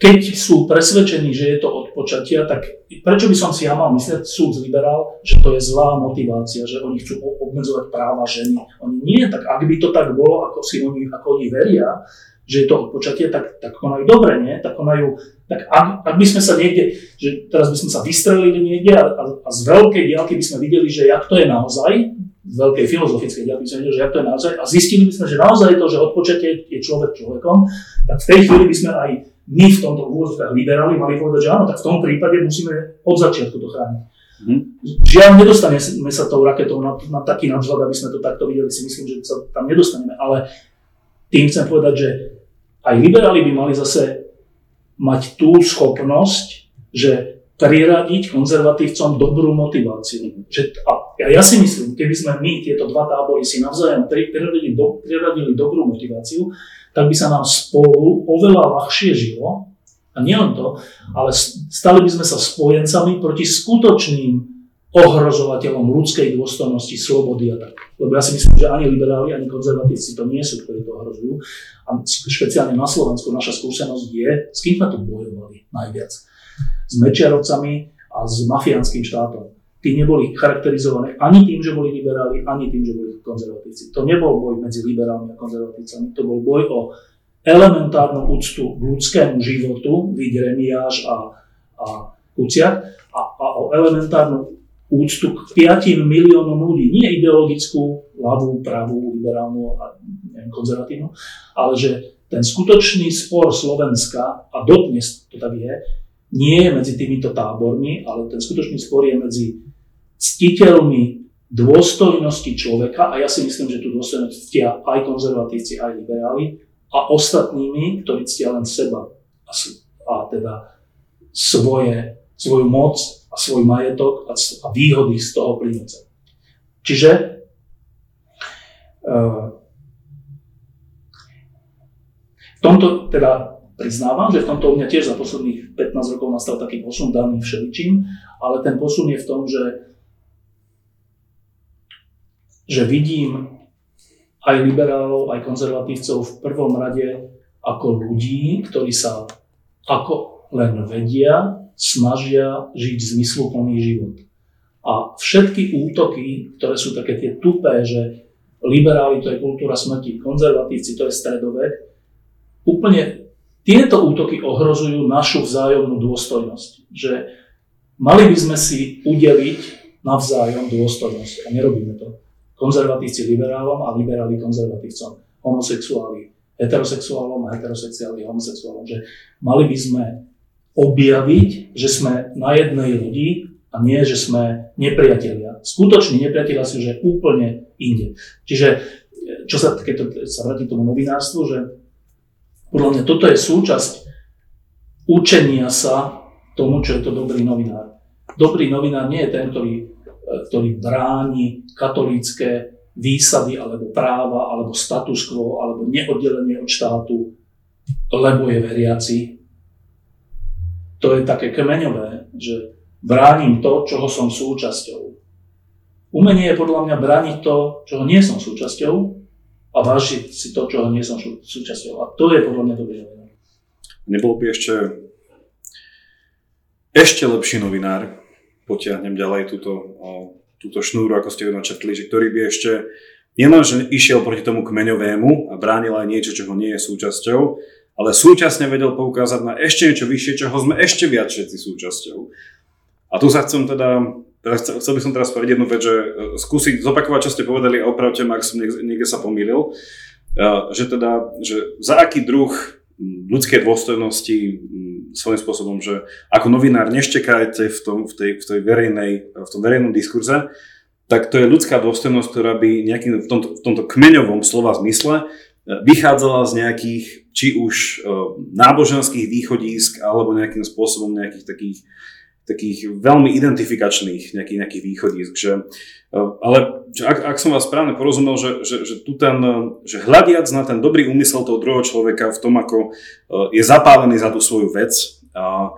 keď sú presvedčení, že je to od počatia, tak prečo by som si ja mal myslieť, súd liberál, že to je zlá motivácia, že oni chcú obmedzovať práva ženy. Oni nie, tak ak by to tak bolo, ako si oni, ako oni veria, že je to od počatia, tak, tak konajú dobre, nie? Tak konajú tak ak, ak by sme sa niekde, že teraz by sme sa vystrelili niekde a, a, a z veľkej diálky by sme videli, že jak to je naozaj, z veľkej filozofickej diálky by sme videli, že jak to je naozaj a zistili by sme, že naozaj to, že od počatia je človek človekom, tak v tej chvíli by sme aj my v tomto úvodzovkách liberáli mali povedať, že áno, tak v tom prípade musíme od začiatku to chrániť. Hmm. Žiaľ, nedostaneme sa tou raketou na, na taký nadvlad, aby sme to takto videli, si myslím, že sa tam nedostaneme, ale tým chcem povedať, že aj liberáli by mali zase mať tú schopnosť, že priradiť konzervatívcom dobrú motiváciu. Že, a ja si myslím, keby sme my tieto dva tábory si navzájom priradili, do, priradili dobrú motiváciu, tak by sa nám spolu oveľa ľahšie žilo. A nielen to, ale stali by sme sa spojencami proti skutočným ohrozovateľom ľudskej dôstojnosti, slobody a tak. Lebo ja si myslím, že ani liberáli, ani konzervatívci to nie sú, ktorí to ohrozujú. A špeciálne na Slovensku naša skúsenosť je, s kým sme tu bojovali najviac. S Mečiarovcami a s mafiánskym štátom. Tí neboli charakterizované ani tým, že boli liberáli, ani tým, že boli konzervatívci. To nebol boj medzi liberálmi a konzervatívcami, to bol boj o elementárnu úctu k ľudskému životu, vid Remiáš a, a Kuciak, a, a o elementárnu úctu k 5 miliónom ľudí. Nie ideologickú, ľavú, pravú, liberálnu a neviem, konzervatívnu, ale že ten skutočný spor Slovenska, a dodnes to tak je, nie je medzi týmito tábormi, ale ten skutočný spor je medzi ctiteľmi dôstojnosti človeka, a ja si myslím, že tú dôstojnosť ctia aj konzervatívci, aj liberáli, a ostatnými, ktorí ctia len seba a, a teda svoje, svoju moc a svoj majetok a, výhody z toho plynúce. Čiže uh, v tomto teda priznávam, že v tomto u mňa tiež za posledných 15 rokov nastal taký posun daný všeličím, ale ten posun je v tom, že, že vidím aj liberálov, aj konzervatívcov v prvom rade ako ľudí, ktorí sa ako len vedia snažia žiť zmysluplný život. A všetky útoky, ktoré sú také tie tupé, že liberáli to je kultúra smrti, konzervatívci to je stredovek, úplne tieto útoky ohrozujú našu vzájomnú dôstojnosť. Že mali by sme si udeliť navzájom dôstojnosť a nerobíme to. Konzervatívci liberálom a liberáli konzervatívcom, homosexuáli heterosexuálom a heterosexuáli homosexuálom. Že mali by sme objaviť, že sme na jednej ľudí a nie, že sme nepriatelia. Skutoční nepriatelia sú že úplne inde. Čiže, čo sa, keď to, sa vrátim tomu novinárstvu, že podľa mňa toto je súčasť učenia sa tomu, čo je to dobrý novinár. Dobrý novinár nie je ten, ktorý, ktorý bráni katolícke výsady alebo práva, alebo status quo, alebo neoddelenie od štátu, lebo je veriaci, to je také kmeňové, že bránim to, čoho som súčasťou. Umenie je podľa mňa brániť to, čoho nie som súčasťou a vážiť si to, čoho nie som súčasťou. A to je podľa mňa dobrý novinár. Nebol by ešte ešte lepší novinár, potiahnem ďalej túto, túto šnúru, ako ste ju načrtli, že ktorý by ešte nielen, že išiel proti tomu kmeňovému a bránil aj niečo, čoho nie je súčasťou, ale súčasne vedel poukázať na ešte niečo vyššie, čoho sme ešte viac všetci súčasťou. A tu sa chcem teda Teraz chcel by som teraz povedať jednu vec, že e, skúsiť zopakovať, čo ste povedali a opravte ma, ak som niekde, sa pomýlil, e, že teda, že za aký druh ľudskej dôstojnosti svojím spôsobom, že ako novinár neštekajte v tom, v tej, v tej verejnej, v tom verejnom diskurze, tak to je ľudská dôstojnosť, ktorá by nejakým, v, tomto, v tomto kmeňovom slova zmysle vychádzala z nejakých, či už náboženských východísk, alebo nejakým spôsobom nejakých takých takých veľmi identifikačných nejakých, nejakých východísk. Že, eh, ale že ak, ak som vás správne porozumel, že, že, že, tu ten, že hľadiac na ten dobrý úmysel toho druhého človeka v tom, ako je zapálený za tú svoju vec, a,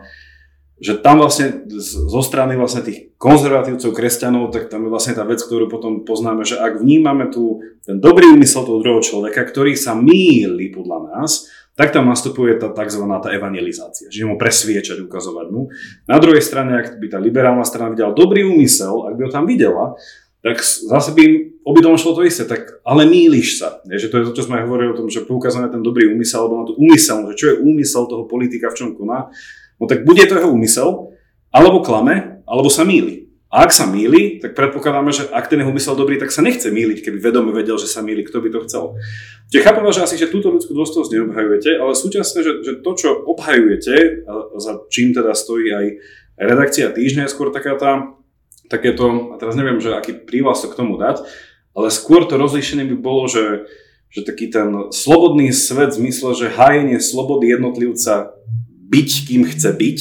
že tam vlastne zo strany vlastne tých konzervatívcov, kresťanov, tak tam je vlastne tá vec, ktorú potom poznáme, že ak vnímame tu ten dobrý úmysel toho druhého človeka, ktorý sa míli podľa nás, tak tam nastupuje tá tzv. tá evangelizácia, že mu presviečať, ukazovať mu. Na druhej strane, ak by tá liberálna strana videla dobrý úmysel, ak by ho tam videla, tak zase by im šlo to isté, tak ale míliš sa. Je, že to je to, čo sme hovorili o tom, že poukazujeme ten dobrý úmysel, alebo na tú úmysel, že čo je úmysel toho politika, v čom koná, no tak bude to jeho úmysel, alebo klame, alebo sa míli. A ak sa míli, tak predpokladáme, že ak ten jeho úmysel dobrý, tak sa nechce míliť, keby vedome vedel, že sa míli, kto by to chcel. Čiže chápem že asi, že túto ľudskú dôstojnosť neobhajujete, ale súčasne, že, že to, čo obhajujete, za čím teda stojí aj redakcia týždňa, je skôr taká tá, takéto, a teraz neviem, že aký prívlasok k tomu dať, ale skôr to rozlíšenie by bolo, že, že taký ten slobodný svet v zmysle, že hájenie slobody jednotlivca byť, kým chce byť,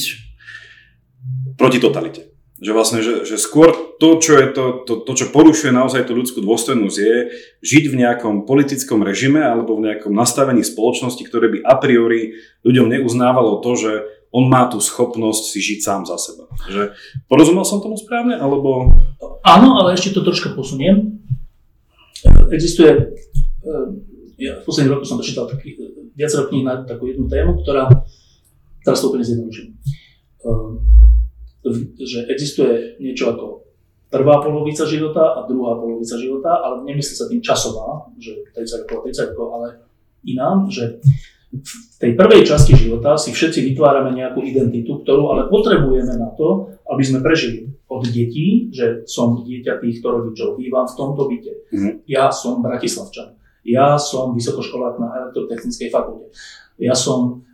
proti totalite. Že vlastne, že, že skôr to čo, je to, to, to, čo porušuje naozaj tú ľudskú dôstojnosť, je žiť v nejakom politickom režime alebo v nejakom nastavení spoločnosti, ktoré by a priori ľuďom neuznávalo to, že on má tú schopnosť si žiť sám za seba. Že, porozumel som tomu správne? Alebo... Áno, ale ešte to troška posuniem. Existuje, eh, ja v posledných roku som prečítal taký, viacero kníh na takú jednu tému, ktorá, teraz to úplne zjednoduším eh, že existuje niečo ako prvá polovica života a druhá polovica života, ale nemyslí sa tým časová, že 30 rokov, 30 rokov, ale iná, že v tej prvej časti života si všetci vytvárame nejakú identitu, ktorú ale potrebujeme na to, aby sme prežili od detí, že som dieťa týchto rodičov, bývam v tomto byte. Mm. Ja som Bratislavčan. Ja som vysokoškolák na elektrotechnickej fakulte. Ja som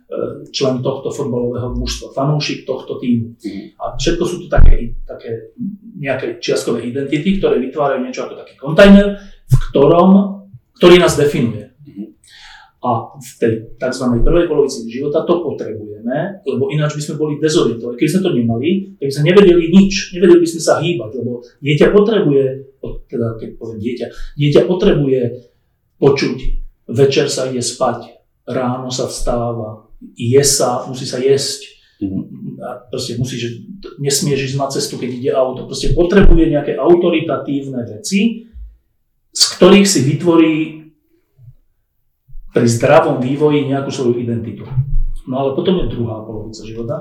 člen tohto futbalového mužstva, fanúšik tohto týmu. Mm. A všetko sú to také, také nejaké čiastkové identity, ktoré vytvárajú niečo ako taký kontajner, v ktorom, ktorý nás definuje. Mm. A v tej tzv. prvej polovici života to potrebujeme, lebo ináč by sme boli dezorientovaní. Keď sme to nemali, tak by sme nevedeli nič, nevedeli by sme sa hýbať, lebo dieťa potrebuje, teda keď poviem dieťa, dieťa potrebuje počuť, večer sa ide spať, ráno sa vstáva, je sa, musí sa jesť. Mm-hmm. A proste musí, že nesmieš ísť na cestu, keď ide auto. Proste potrebuje nejaké autoritatívne veci, z ktorých si vytvorí pri zdravom vývoji nejakú svoju identitu. No ale potom je druhá polovica života.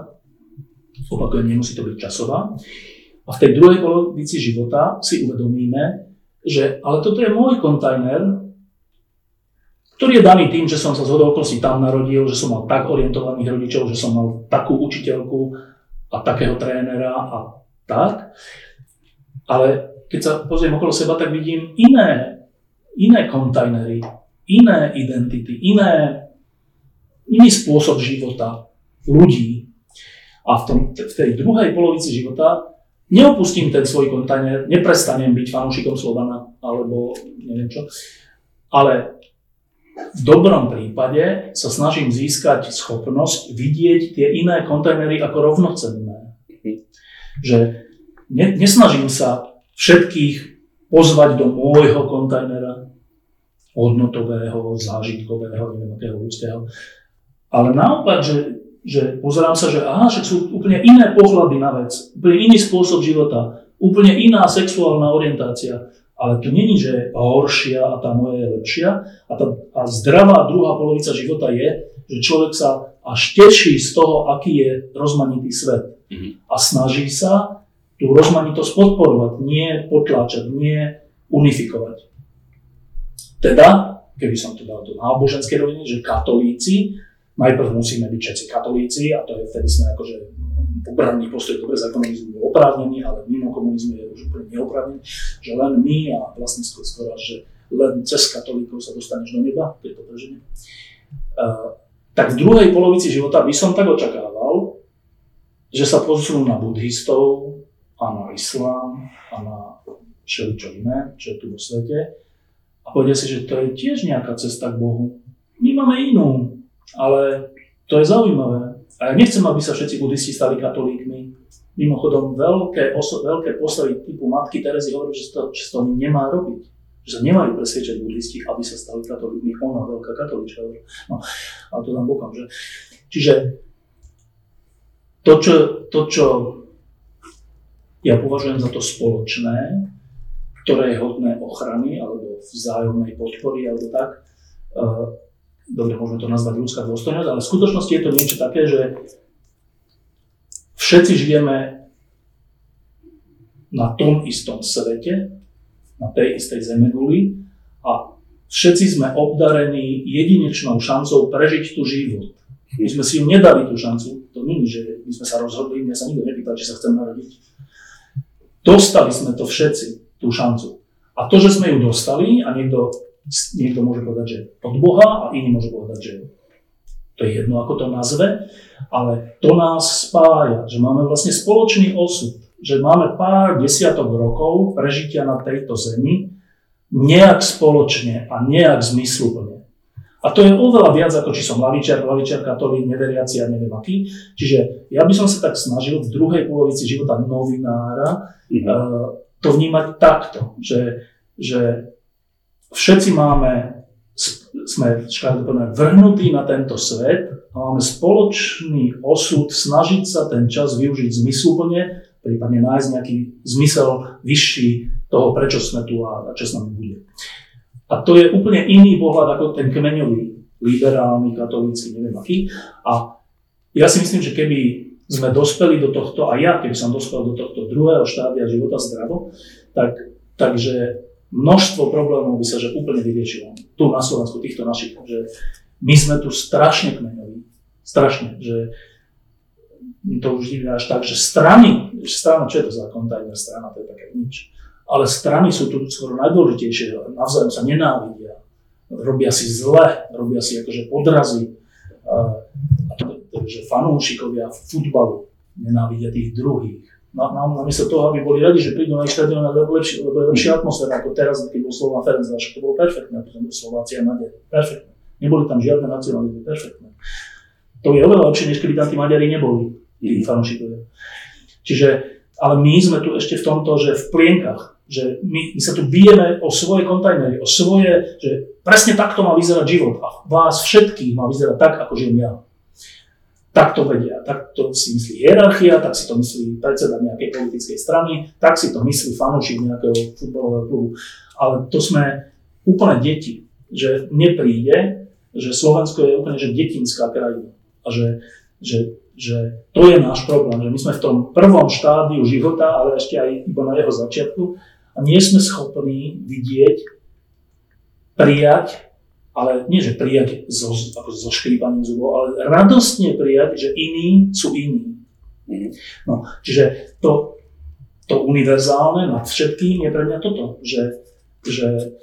Opakujem, nemusí to byť časová. A v tej druhej polovici života si uvedomíme, že ale toto je môj kontajner, ktorý je daný tým, že som sa zhodol okolností tam narodil, že som mal tak orientovaných rodičov, že som mal takú učiteľku a takého trénera a tak. Ale keď sa pozriem okolo seba, tak vidím iné, iné kontajnery, iné identity, iné, iný spôsob života ľudí. A v, tom, v tej druhej polovici života neopustím ten svoj kontajner, neprestanem byť fanúšikom Slovana alebo neviem čo, ale v dobrom prípade sa snažím získať schopnosť vidieť tie iné kontajnery ako rovnocenné. Že ne, nesnažím sa všetkých pozvať do môjho kontajnera, hodnotového, zážitkového, neviem akého ľudského. Ale naopak, že, že pozerám sa, že aha, že sú úplne iné pohľady na vec, úplne iný spôsob života. úplne iná sexuálna orientácia. Ale to není, že horšia a tá moja je lepšia. A, tá, a zdravá druhá polovica života je, že človek sa až teší z toho, aký je rozmanitý svet. Mm-hmm. A snaží sa tú rozmanitosť podporovať, nie potláčať, nie unifikovať. Teda, keby som to dal do náboženskej roviny, že katolíci, najprv musíme byť všetci katolíci a to je vtedy sme akože obranný postoj dobre za komunizmu je oprávnený, ale mimo komunizmu je už úplne neoprávnený, že len my a vlastne skôr, že len cez katolíkov sa dostaneš do neba, keď to preženie. Uh, tak v druhej polovici života by som tak očakával, že sa pozrú na buddhistov a na islám a na všeličo iné, čo je tu vo svete a povedia si, že to je tiež nejaká cesta k Bohu. My máme inú, ale to je zaujímavé. A ja nechcem, aby sa všetci buddhisti stali katolíkmi. Mimochodom, veľké, oso- veľké postavy typu matky Terezy hovorí, že to, že to nemá robiť. Že sa nemajú presvedčať buddhisti, aby sa stali katolíkmi. Ona, veľká katolíčka. No, ale to tam bokom, že? Čiže to čo, to, čo ja považujem za to spoločné, ktoré je hodné ochrany alebo vzájomnej podpory alebo tak, uh, dobre, môžeme to nazvať ľudská dôstojnosť, ale v skutočnosti je to niečo také, že všetci žijeme na tom istom svete, na tej istej zemeguli a všetci sme obdarení jedinečnou šancou prežiť tu život. My sme si ju nedali tú šancu, to nie že my sme sa rozhodli, mňa sa nikto nepýtal, či sa chcem narodiť. Dostali sme to všetci, tú šancu. A to, že sme ju dostali a niekto niekto môže povedať, že od Boha a iný môže povedať, že to je jedno, ako to nazve, ale to nás spája, že máme vlastne spoločný osud, že máme pár desiatok rokov prežitia na tejto zemi nejak spoločne a nejak zmysluplne. A to je oveľa viac, ako či som lavičiar, lavičiar, katolík, neveriaci a neviem aký. Čiže ja by som sa tak snažil v druhej polovici života novinára mm-hmm. to vnímať takto, že, že všetci máme, sme vrhnutí na tento svet a máme spoločný osud snažiť sa ten čas využiť zmysluplne, prípadne nájsť nejaký zmysel vyšší toho, prečo sme tu a, čo s nami bude. A to je úplne iný pohľad ako ten kmeňový, liberálny, katolícky, neviem aký. A ja si myslím, že keby sme dospeli do tohto, a ja keby som dospel do tohto druhého štádia života zdravo, tak, takže množstvo problémov by sa že úplne vyriešilo. Tu na Slovensku, týchto našich, že my sme tu strašne kmenoví. Strašne, že to už vidíme až tak, že strany, strana, čo je to za kontajner strana, to je také nič. Ale strany sú tu skoro najdôležitejšie, navzájom sa nenávidia, robia si zle, robia si akože podrazy. že fanúšikovia futbalu nenávidia tých druhých na, na, namiesto toho, aby boli radi, že prídu na ich štadión, lebo, je lepšia atmosféra ako teraz, keď bol Slovan Ferenc, to bolo perfektné, ako tam bol Slováci a Maďari. Perfektné. Neboli tam žiadne nacionalizmy, perfektné. To je oveľa lepšie, než keby tam tí Maďari neboli, tí fanúšikovia. Čiže, ale my sme tu ešte v tomto, že v plienkach, že my, my sa tu bijeme o svoje kontajnery, o svoje, že presne takto má vyzerať život a vás všetkých má vyzerať tak, ako žijem ja tak to vedia, tak to si myslí hierarchia, tak si to myslí predseda nejakej politickej strany, tak si to myslí fanúšik nejakého futbalového klubu. Ale to sme úplne deti, že nepríde, že Slovensko je úplne že detinská krajina a že, že, že to je náš problém, že my sme v tom prvom štádiu života, ale ešte aj iba na jeho začiatku a nie sme schopní vidieť, prijať ale nie, že prijať so, ako so škrípaním zubov, ale radostne prijať, že iní sú iní. No, čiže to, to univerzálne nad všetkým je pre mňa toto, že, že,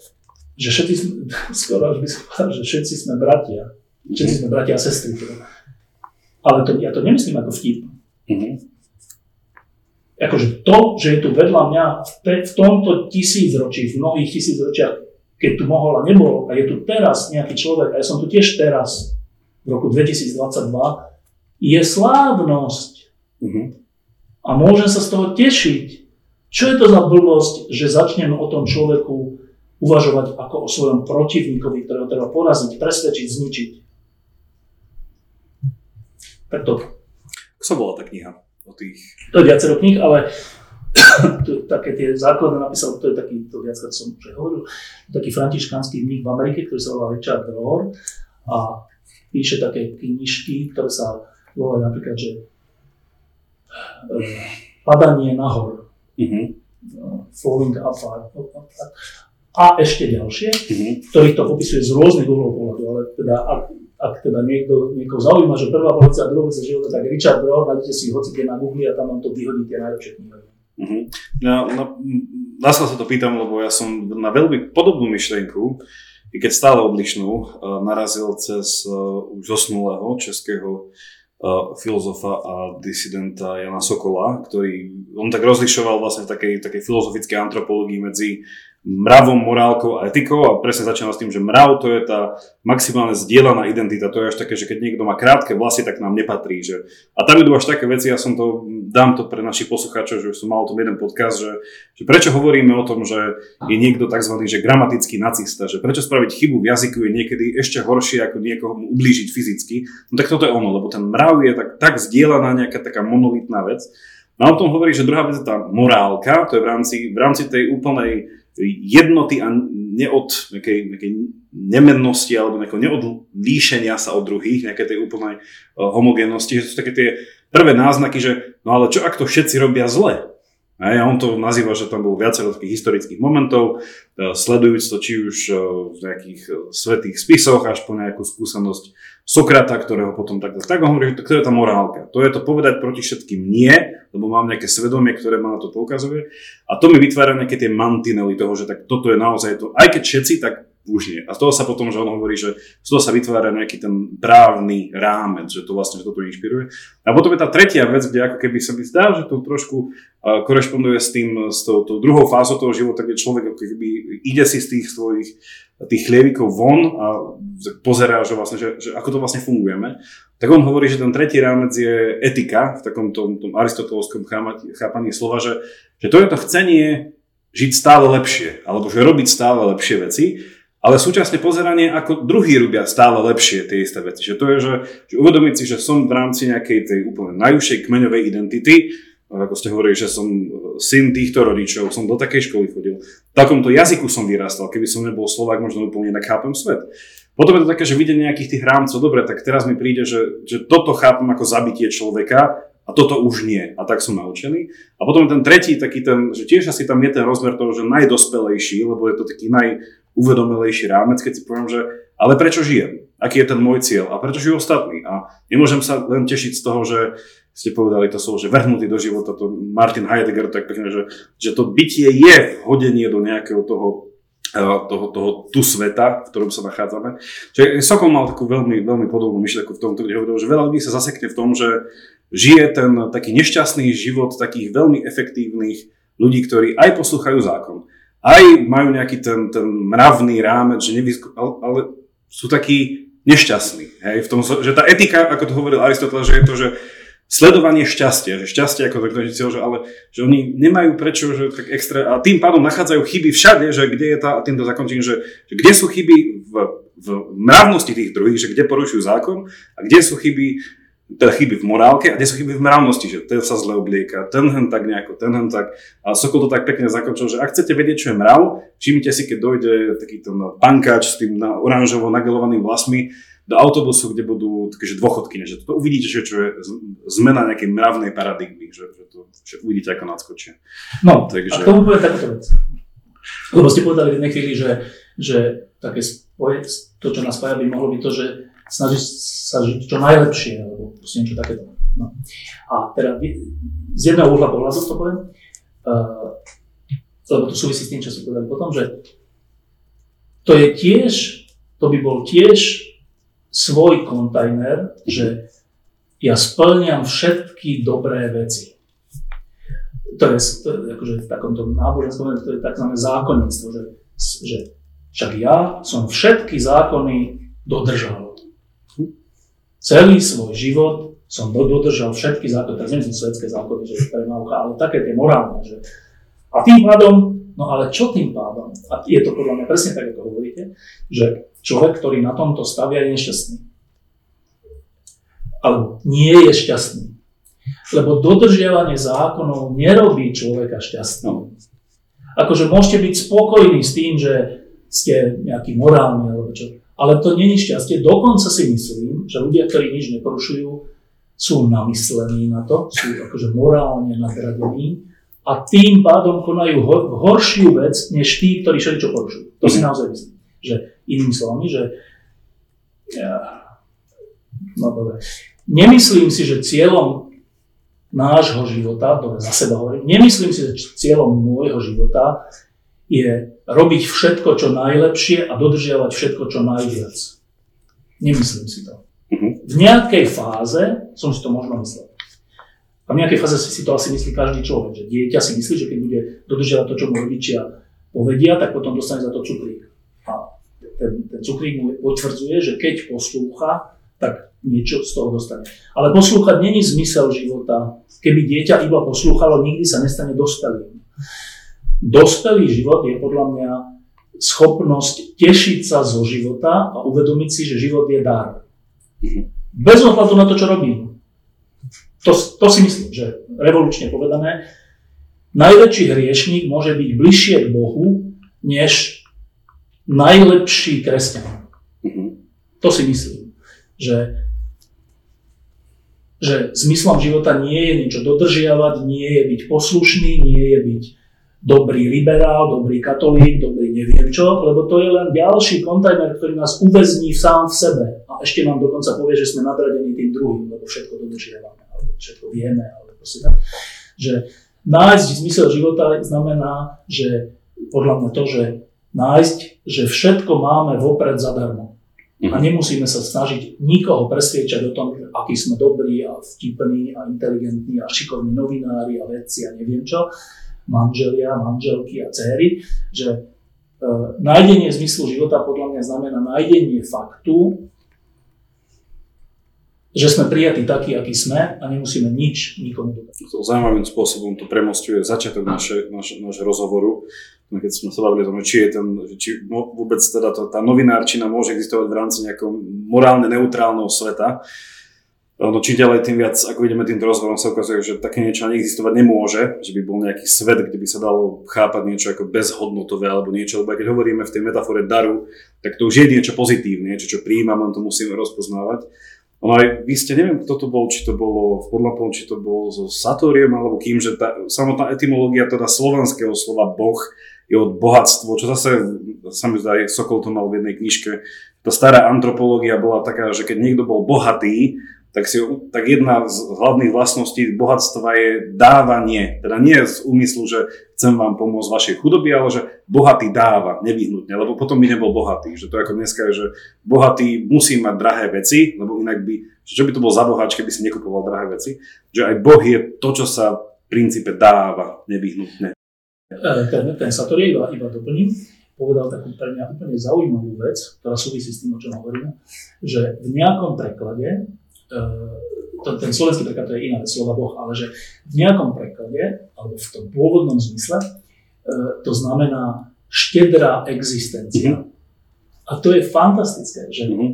že všetci sme, skoro až by som povedal, že všetci sme bratia. Všetci sme bratia a sestry. Teda. Ale to, ja to nemyslím ako vtip. Mm-hmm. Akože to, že je tu vedľa mňa v, te, v tomto tisícročí, v mnohých tisícročiach keď tu mohol a nebol a je tu teraz nejaký človek, a ja som tu tiež teraz, v roku 2022, je slávnosť. Mm-hmm. A môžem sa z toho tešiť. Čo je to za blbosť, že začnem o tom človeku uvažovať ako o svojom protivníkovi, ktorého treba poraziť, presvedčiť, zničiť. Tak to. Kto bola tá kniha o tých? To je viacero kníh, ale také tie základné napísal, to je taký, to viackrát som už hovoril, taký františkánsky mních v Amerike, ktorý sa volá Richard Rohr a píše také knižky, ktoré sa volajú napríklad, že uh, padanie nahor, uh-huh. falling apart, a ešte ďalšie, uh-huh. ktorých to popisuje z rôznych uhlov pohľadu, ale teda ak, ak teda niekto, niekoho zaujíma, že prvá polovica a druhá polovica života, tak Richard Rohr, nájdete si hoci na Google a tam vám to vyhodí tie najlepšie knihy. Uh-huh. Ja, na, na sa to pýtam, lebo ja som na veľmi podobnú myšlienku, i keď stále odlišnú, uh, narazil cez uh, už zosnulého českého uh, filozofa a disidenta Jana Sokola, ktorý, on tak rozlišoval vlastne v takej, takej filozofickej antropológii medzi mravom, morálkou a etikou a presne začínal s tým, že mrav to je tá maximálne zdieľaná identita, to je až také, že keď niekto má krátke vlasy, tak nám nepatrí. Že... A tam idú až také veci, ja som to, dám to pre našich poslucháčov, že som mal o tom jeden podcast, že, že prečo hovoríme o tom, že je niekto tzv. Že gramatický nacista, že prečo spraviť chybu v jazyku je niekedy ešte horšie ako niekoho ublížiť fyzicky, no tak toto je ono, lebo ten mrav je tak, tak zdieľaná nejaká taká monolitná vec. No o tom hovorí, že druhá vec je tá morálka, to je v rámci, v rámci tej úplnej jednoty a neod, nejakej, nejakej nemennosti alebo nejakého neodlíšenia sa od druhých, nejaké tej úplnej uh, homogénnosti, že to sú také tie prvé náznaky, že no ale čo ak to všetci robia zle? A on to nazýva, že tam bolo viacero takých historických momentov, uh, sledujúc to či už uh, v nejakých svetých spisoch až po nejakú skúsenosť Sokrata, ktorého potom tak, tak on hovorí, že to je tá morálka. To je to povedať proti všetkým nie, lebo mám nejaké svedomie, ktoré ma na to poukazuje. A to mi vytvára nejaké tie mantinely toho, že tak toto je naozaj to, aj keď všetci, tak už nie. A z toho sa potom, že on hovorí, že z toho sa vytvára nejaký ten právny rámec, že to vlastne že toto inšpiruje. A potom je tá tretia vec, kde ako keby sa mi zdá, že to trošku uh, korešponduje s tým, s tou, tou druhou fázou toho života, kde človek ako keby ide si z tých svojich tých chlievikov von a pozerá, že, vlastne, že, že ako to vlastne fungujeme, tak on hovorí, že ten tretí rámec je etika v takom tom, tom aristotelovskom chápaní slova, že, že to je to chcenie žiť stále lepšie, alebo že robiť stále lepšie veci, ale súčasne pozeranie, ako druhí robia stále lepšie tie isté veci. Že to je, že, že uvedomiť si, že som v rámci nejakej tej úplne najúžšej kmeňovej identity, ako ste hovorili, že som e, syn týchto rodičov, som do takej školy chodil. V takomto jazyku som vyrastal, keby som nebol Slovák, možno úplne inak chápem svet. Potom je to také, že vidie nejakých tých rámcov, dobre, tak teraz mi príde, že, že toto chápem ako zabitie človeka a toto už nie. A tak som naučený. A potom ten tretí, taký ten, že tiež asi tam je ten rozmer toho, že najdospelejší, lebo je to taký najuvedomelejší rámec, keď si poviem, že ale prečo žijem? Aký je ten môj cieľ? A prečo žijú ostatní? A nemôžem sa len tešiť z toho, že ste povedali to slovo, že vrhnutý do života, to Martin Heidegger tak pekne, že, že to bytie je hodenie do nejakého toho e, toho, toho tu sveta, v ktorom sa nachádzame. Čiže Sokol mal takú veľmi, veľmi podobnú myšlienku v tomto, kde hovoril, že veľa ľudí sa zasekne v tom, že žije ten taký nešťastný život takých veľmi efektívnych ľudí, ktorí aj poslúchajú zákon, aj majú nejaký ten, ten mravný rámec, že nevysku, ale, ale sú takí nešťastní. Hej? V tom, že tá etika, ako to hovoril Aristoteles, že je to, že sledovanie šťastia, že šťastie ako takto cieľ, že ale že oni nemajú prečo, že tak extra, a tým pádom nachádzajú chyby všade, že kde je tá, týmto zakončím, že, že kde sú chyby v, v mravnosti tých druhých, že kde porušujú zákon a kde sú chyby teda chyby v morálke a kde sú chyby v mravnosti, že ten sa zle oblieka, ten hen tak nejako, ten hen tak. A Sokol to tak pekne zakončil, že ak chcete vedieť, čo je mrav, všimnite si, keď dojde taký ten pankač s tým na oranžovo nagelovaným vlasmi, do autobusu, kde budú takže dôchodky, že to uvidíte, že čo je zmena nejakej mravnej paradigmy, že, že to že uvidíte ako nadskočia. No, Takže... a tomu poviem takúto vec. Lebo ste povedali v jednej chvíli, že, že také spoje, to, čo nás spája, by mohlo byť to, že snažiť sa žiť čo najlepšie, alebo proste niečo takéto. No. A teda z jedného uhla pohľadu to poviem, uh, lebo to súvisí s tým, čo ste povedali potom, že to je tiež, to by bol tiež svoj kontajner, že ja splňam všetky dobré veci. To je, to je akože v takomto náboženskom, to je tzv. zákonníctvo, že, že však ja som všetky zákony dodržal. Celý svoj život som dodržal všetky zákony, teraz nemyslím svetské zákony, že je nauka, ale také tie morálne. Že, a tým pádom, no ale čo tým pádom? A je to podľa mňa presne tak, ako hovoríte, že človek, ktorý na tomto stavia, je nešťastný. Alebo nie je šťastný. Lebo dodržiavanie zákonov nerobí človeka šťastným. Akože môžete byť spokojní s tým, že ste nejaký morálny alebo čo. Ale to není šťastie. Dokonca si myslím, že ľudia, ktorí nič neporušujú, sú namyslení na to, sú akože morálne nadradení a tým pádom konajú horšiu vec, než tí, ktorí čo porušujú. To si mhm. naozaj myslím. Že inými slovami, že no dobre. Nemyslím si, že cieľom nášho života, dobre, za seba hovorím, nemyslím si, že cieľom môjho života je robiť všetko, čo najlepšie a dodržiavať všetko, čo najviac. Nemyslím si to. Mhm. V nejakej fáze som si to možno myslel. A v nejakej fáze si to asi myslí každý človek, že dieťa si myslí, že keď bude dodržiavať to, čo mu rodičia povedia, tak potom dostane za to cukrík. A ten, ten cukrík mu potvrdzuje, že keď poslúcha, tak niečo z toho dostane. Ale poslúchať není zmysel života. Keby dieťa iba poslúchalo, nikdy sa nestane dospelým. Dospelý život je podľa mňa schopnosť tešiť sa zo života a uvedomiť si, že život je dar. Bez ohľadu na to, čo robím. To, to si myslím, že revolučne povedané, najväčší hriešník môže byť bližšie k Bohu, než najlepší kresťan. To si myslím, že, že zmyslom života nie je niečo dodržiavať, nie je byť poslušný, nie je byť dobrý liberál, dobrý katolík, dobrý neviem čo, lebo to je len ďalší kontajner, ktorý nás uväzní sám v sebe a ešte nám dokonca povie, že sme nadradení tým druhým, lebo všetko dodržiavame, alebo všetko vieme, alebo proste tak. Že nájsť zmysel života znamená, že podľa mňa to, že nájsť, že všetko máme vopred zadarmo. A mhm. nemusíme sa snažiť nikoho presviečať o tom, aký sme dobrí a vtipní a inteligentní a šikovní novinári a vedci a neviem čo manželia, manželky a céry, že e, nájdenie zmyslu života podľa mňa znamená nájdenie faktu, že sme prijatí takí, akí sme a nemusíme nič nikomu dodať. Zaujímavým spôsobom to premostuje začiatok naše, naše, naše rozhovoru, keď sme sa bavili o tom, či, je ten, či vôbec teda to, tá novinárčina môže existovať v rámci nejakého morálne neutrálneho sveta. No čím ďalej, tým viac, ako ideme týmto rozhovorom, sa ukazuje, že také niečo neexistovať nemôže, že by bol nejaký svet, kde by sa dalo chápať niečo ako bezhodnotové alebo niečo, lebo keď hovoríme v tej metafore daru, tak to už je niečo pozitívne, niečo, čo prijímam, len to musíme rozpoznávať. Ono aj, vy ste, neviem, kto to bol, či to bolo v Podlapom, či to bol so Satóriom alebo kým, že tá samotná etymológia teda slovanského slova boh je od bohatstvo, čo zase sa mi zdá, Sokol to mal v jednej knižke. Tá stará antropológia bola taká, že keď niekto bol bohatý, tak, si, tak jedna z hlavných vlastností bohatstva je dávanie. Teda nie z úmyslu, že chcem vám pomôcť vašej chudoby, ale že bohatý dáva nevyhnutne, lebo potom by nebol bohatý. Že to ako dneska je, že bohatý musí mať drahé veci, lebo inak by, čo by to bol za boháč, keby si nekupoval drahé veci. Že aj Boh je to, čo sa v princípe dáva nevyhnutne. E, ten, ten Satori iba, iba doplním povedal takú pre mňa úplne zaujímavú vec, ktorá súvisí s tým, o čom hovoríme, že v nejakom preklade to, ten slovenský preklad to je iná vec, slova Boh, ale že v nejakom preklade, alebo v tom pôvodnom zmysle, e, to znamená štedrá existencia. Mm-hmm. A to je fantastické, že mm-hmm.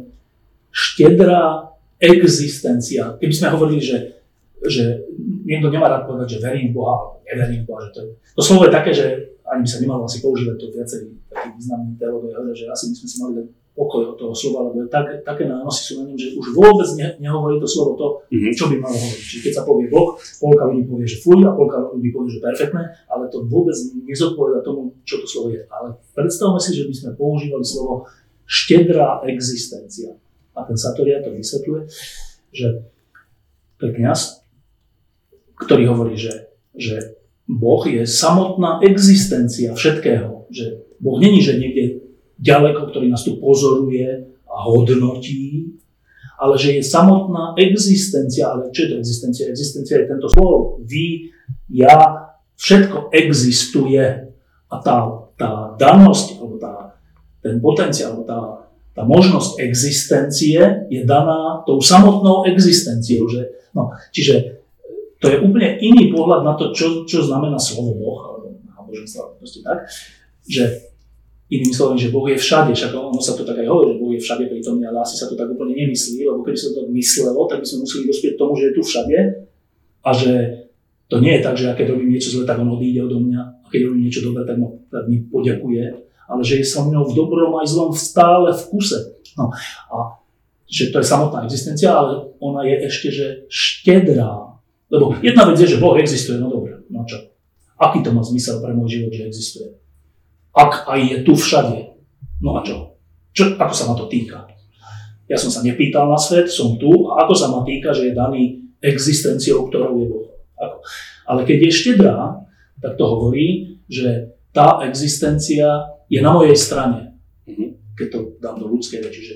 štedrá existencia. Keby sme hovorili, že, že niekto nemá rád povedať, že verím v Boha, alebo neverím v Boha, že to, je, to slovo je také, že ani by sa nemalo asi používať to viacerí takí významní teológovia, že asi by sme si mali pokoj od toho slova, lebo tak, také nánosy sú na ňom, že už vôbec ne, nehovorí to slovo to, mm-hmm. čo by malo hovoriť. Čiže keď sa povie Boh, polka ľudí povie, že fuj a polka ľudí povie, že perfektné, ale to vôbec nezodpoveda tomu, čo to slovo je. Ale predstavme si, že by sme používali slovo štedrá existencia. A ten Satoria to vysvetľuje, že to je kniaz, ktorý hovorí, že, že Boh je samotná existencia všetkého. Že Boh není, že niekde ďaleko, ktorý nás tu pozoruje a hodnotí, ale že je samotná existencia, ale čo je to existencia? Existencia je tento slovo. Vy, ja, všetko existuje a tá, tá danosť, alebo tá, ten potenciál, tá, tá možnosť existencie je daná tou samotnou existenciou. Že, no, čiže to je úplne iný pohľad na to, čo, čo znamená slovo Boh, alebo náboženstvo, proste tak, že Inými slovami, že Boh je všade, však ono sa to tak aj hovorí, že Boh je všade tom, ale asi sa to tak úplne nemyslí, lebo keby sa to tak myslelo, tak by sme museli dospieť tomu, že je tu všade, A že to nie je tak, že ja keď robím niečo zle, tak on odíde odo mňa a keď robím niečo dobré, tak, tak mi poďakuje, ale že je so mnou v dobrom aj zlom stále v kuse. No, a že to je samotná existencia, ale ona je ešte, že štedrá. Lebo jedna vec je, že Boh existuje, no dobre, no čo? Aký to má zmysel pre môj život, že existuje? Ak aj je tu všade, no a čo? čo ako sa ma to týka? Ja som sa nepýtal na svet, som tu a ako sa ma týka, že je daný existenciou, ktorou je Boh. Ale keď je štedrá, tak to hovorí, že tá existencia je na mojej strane. Mhm. Keď to dám do ľudskej reči, že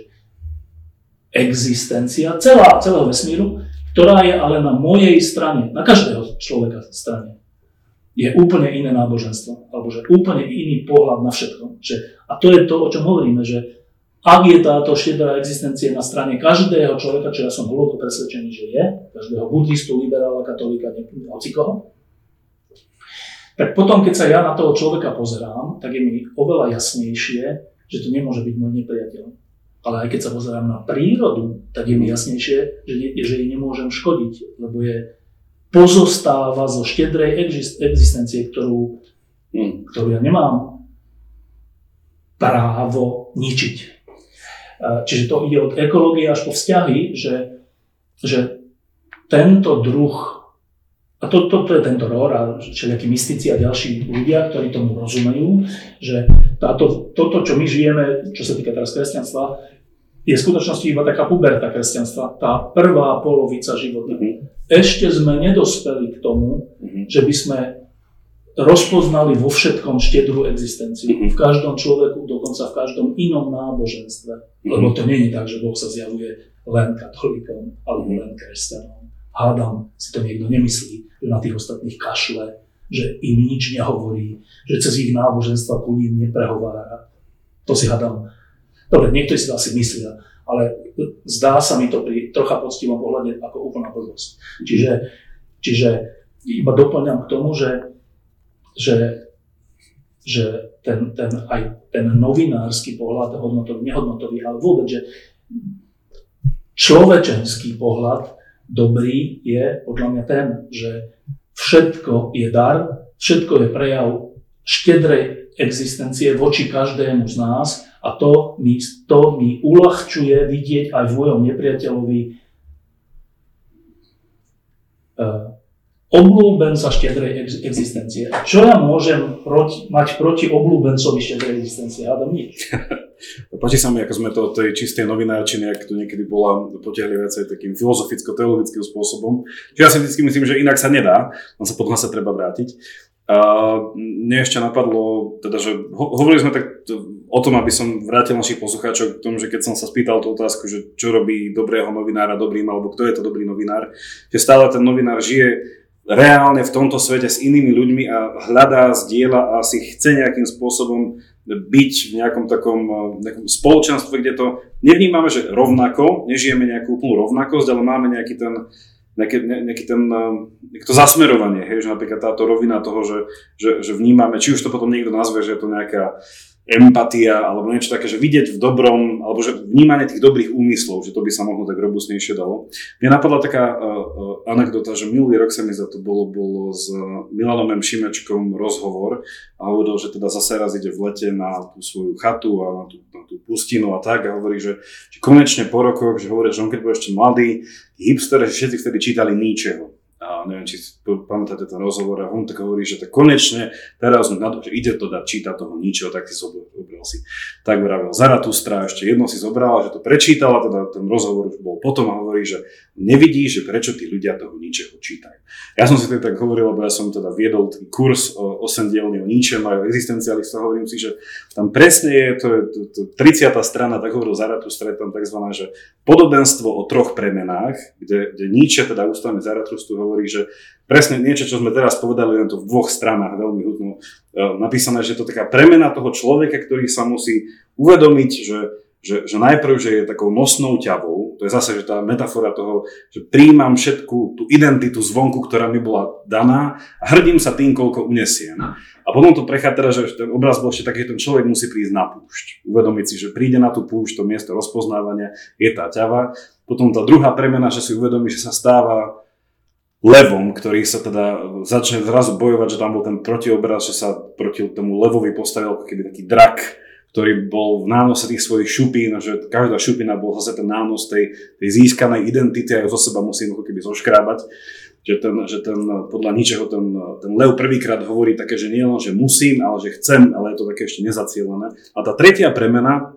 existencia celá, celého vesmíru, ktorá je ale na mojej strane, na každého človeka strane, je úplne iné náboženstvo, alebo že úplne iný pohľad na všetko. Že, a to je to, o čom hovoríme, že ak je táto štedrá existencia na strane každého človeka, čo ja som hlboko presvedčený, že je, každého buddhistu, liberála, katolíka, hoci koho, tak potom, keď sa ja na toho človeka pozerám, tak je mi oveľa jasnejšie, že to nemôže byť môj nepriateľ ale aj keď sa pozerám na prírodu, tak je mi jasnejšie, že, ne, že jej nemôžem škodiť, lebo je pozostáva zo štedrej existencie, ktorú, hm, ktorú ja nemám právo ničiť. Čiže to ide od ekológie až po vzťahy, že, že tento druh, a to, to, to je tento ROR a všelijakí mystici a ďalší ľudia, ktorí tomu rozumejú, že táto, toto, čo my žijeme, čo sa týka teraz kresťanstva, je v skutočnosti iba taká puberta kresťanstva, tá prvá polovica života. Mm-hmm. Ešte sme nedospeli k tomu, mm-hmm. že by sme rozpoznali vo všetkom štedrú existenciu. Mm-hmm. V každom človeku, dokonca v každom inom náboženstve. Mm-hmm. Lebo to nie je tak, že Boh sa zjavuje len katolíkom alebo mm-hmm. len kresťanom. Hádam si to niekto nemyslí, že na tých ostatných kašle, že im nič nehovorí, že cez ich náboženstva ku ním neprehovára. To si hádam Dobre, niektorí si to asi myslia, ale zdá sa mi to pri trocha poctivom pohľade ako úplná blbosť. Čiže, čiže iba doplňam k tomu, že, že, že ten, ten, aj ten novinársky pohľad, hodnotový, nehodnotový, ale vôbec, že človečenský pohľad dobrý je podľa mňa ten, že všetko je dar, všetko je prejav štedrej existencie voči každému z nás a to mi, to mi uľahčuje vidieť aj v mojom nepriateľovi uh, oblúbenca štedrej ex- existencie. A čo ja môžem proti, mať proti oblúbencovi štedrej existencie? Adam nič. Páči sa mi, ako sme to tej čistej novinárčiny, ak to niekedy bola, potiahli viacej takým filozoficko-teologickým spôsobom. Čiže ja si vždy myslím, že inak sa nedá, len sa potom sa treba vrátiť. A mne ešte napadlo, teda, že ho, hovorili sme tak o tom, aby som vrátil našich poslucháčov k tomu, že keď som sa spýtal tú otázku, že čo robí dobrého novinára dobrým, alebo kto je to dobrý novinár, že stále ten novinár žije reálne v tomto svete s inými ľuďmi a hľadá, zdieľa a si chce nejakým spôsobom byť v nejakom takom nejakom spoločenstve, kde to nevnímame, že rovnako, nežijeme nejakú úplnú rovnakosť, ale máme nejaký ten nejaké, nejaký ten, nejaké to zasmerovanie, hej, že napríklad táto rovina toho, že, že, že vnímame, či už to potom niekto nazve, že je to nejaká empatia alebo niečo také, že vidieť v dobrom, alebo že vnímanie tých dobrých úmyslov, že to by sa mohlo tak robustnejšie dalo. Mne napadla taká uh, anekdota, že minulý rok sa mi za to bolo, bolo s Milanom M. Šimečkom rozhovor a hovoril, že teda zase raz ide v lete na tú svoju chatu a na tú, na tú pustinu a tak a hovorí, že, že konečne po rokoch, že hovorí, že on keď bol ešte mladý, hipster, že všetci vtedy čítali ničeho a neviem, či pamätáte ten rozhovor a on tak hovorí, že tak konečne teraz na to, že ide to dať čítať toho ničoho, tak si zobral si. Tak vravel Zaratustra, ešte jedno si zobral, že to prečítal a teda ten rozhovor už bol potom a hovorí, že nevidí, že prečo tí ľudia toho ničeho čítajú. Ja som si to tak hovoril, lebo ja som teda viedol taký kurz o 8 dielný o ničem a o hovorím si, že tam presne je, to je to, to 30. strana, tak hovoril Zaratustra, je tam tzv. že podobenstvo o troch premenách, kde, kde Nietzsche, teda ústavne Zaratrustu, hovorí, že presne niečo, čo sme teraz povedali, len to v dvoch stranách veľmi hudno e, napísané, že to taká premena toho človeka, ktorý sa musí uvedomiť, že, že, že najprv, že je takou nosnou ťavou, to je zase že tá metafora toho, že príjmam všetku tú identitu zvonku, ktorá mi bola daná a hrdím sa tým, koľko unesiem. A potom to prechádza teda, že ten obraz bol ešte taký, že ten človek musí prísť na púšť. Uvedomiť si, že príde na tú púšť, to miesto rozpoznávania je tá ťava. Potom tá druhá premena, že si uvedomí, že sa stáva levom, ktorý sa teda začne zrazu bojovať, že tam bol ten protiobraz, že sa proti tomu levovi postavil ako keby taký drak, ktorý bol v nánose tých svojich šupín, že každá šupina bol zase ten nános tej, tej získanej identity a zo seba musím ako keby zoškrábať. Že ten, že ten podľa ničeho ten, ten lev prvýkrát hovorí také, že nie len, že musím, ale že chcem, ale je to také ešte nezacielené. A tá tretia premena,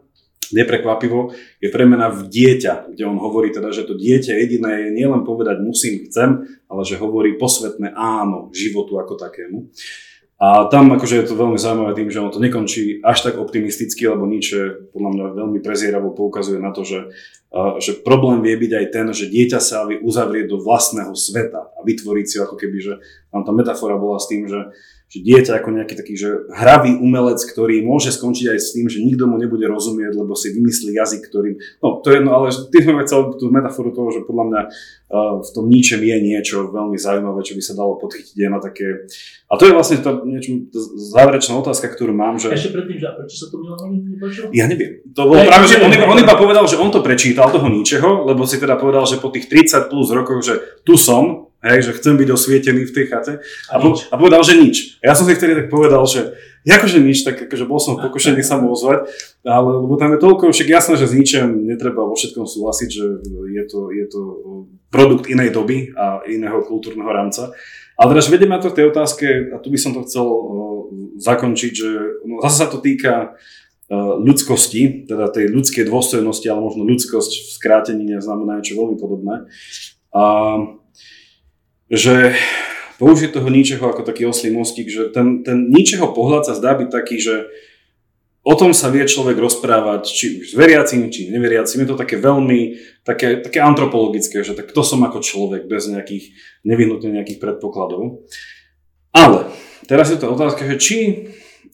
neprekvapivo, je premena v dieťa, kde on hovorí teda, že to dieťa jediné je nielen povedať musím, chcem, ale že hovorí posvetné áno životu ako takému. A tam akože je to veľmi zaujímavé tým, že ono to nekončí až tak optimisticky, lebo Nietzsche podľa mňa veľmi prezieravo poukazuje na to, že, že problém vie byť aj ten, že dieťa sa vie uzavrieť do vlastného sveta a vytvoriť si ako keby, že tam tá metafora bola s tým, že že dieťa ako nejaký taký že hravý umelec, ktorý môže skončiť aj s tým, že nikto mu nebude rozumieť, lebo si vymyslí jazyk, ktorým... No, to je jedno, ale ty sme chcel tú metaforu toho, že podľa mňa uh, v tom ničem je niečo veľmi zaujímavé, čo by sa dalo podchytiť aj na také... A to je vlastne to niečo, záverečná otázka, ktorú mám, že... Ešte predtým, že prečo sa to Milanovi nepáčilo? Ja neviem. To bolo práve, že on, on iba povedal, že on to prečítal toho ničeho, lebo si teda povedal, že po tých 30 plus rokoch, že tu som, Hej, že chcem byť osvietený v tej chate. A, po, a povedal, že nič. A ja som si vtedy tak povedal, že akože nič, tak akože bol som pokušený sa mu ozvať, ale lebo tam je toľko, však jasné, že s ničem netreba vo všetkom súhlasiť, že je to, je to produkt inej doby a iného kultúrneho rámca. Ale teraz vedeme to v tej otázke, a tu by som to chcel uh, zakončiť, že no, zase sa to týka ľudskosti, teda tej ľudskej dôstojnosti, ale možno ľudskosť v skrátení neznamená niečo veľmi podobné. Uh, že použiť toho ničeho ako taký oslý mostík, že ten, ten ničeho pohľad sa zdá byť taký, že o tom sa vie človek rozprávať, či už s veriacimi, či neveriacimi. Je to také veľmi, také, také antropologické, že tak kto som ako človek, bez nejakých, nevyhnutne nejakých predpokladov. Ale teraz je to otázka, že či,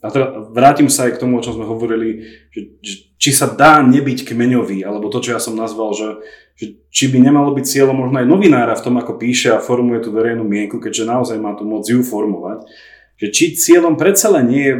a teda vrátim sa aj k tomu, o čom sme hovorili, že, či sa dá nebyť kmeňový, alebo to, čo ja som nazval, že že či by nemalo byť cieľom možno aj novinára v tom, ako píše a formuje tú verejnú mienku, keďže naozaj má tu moc ju formovať, že či cieľom predsa len nie je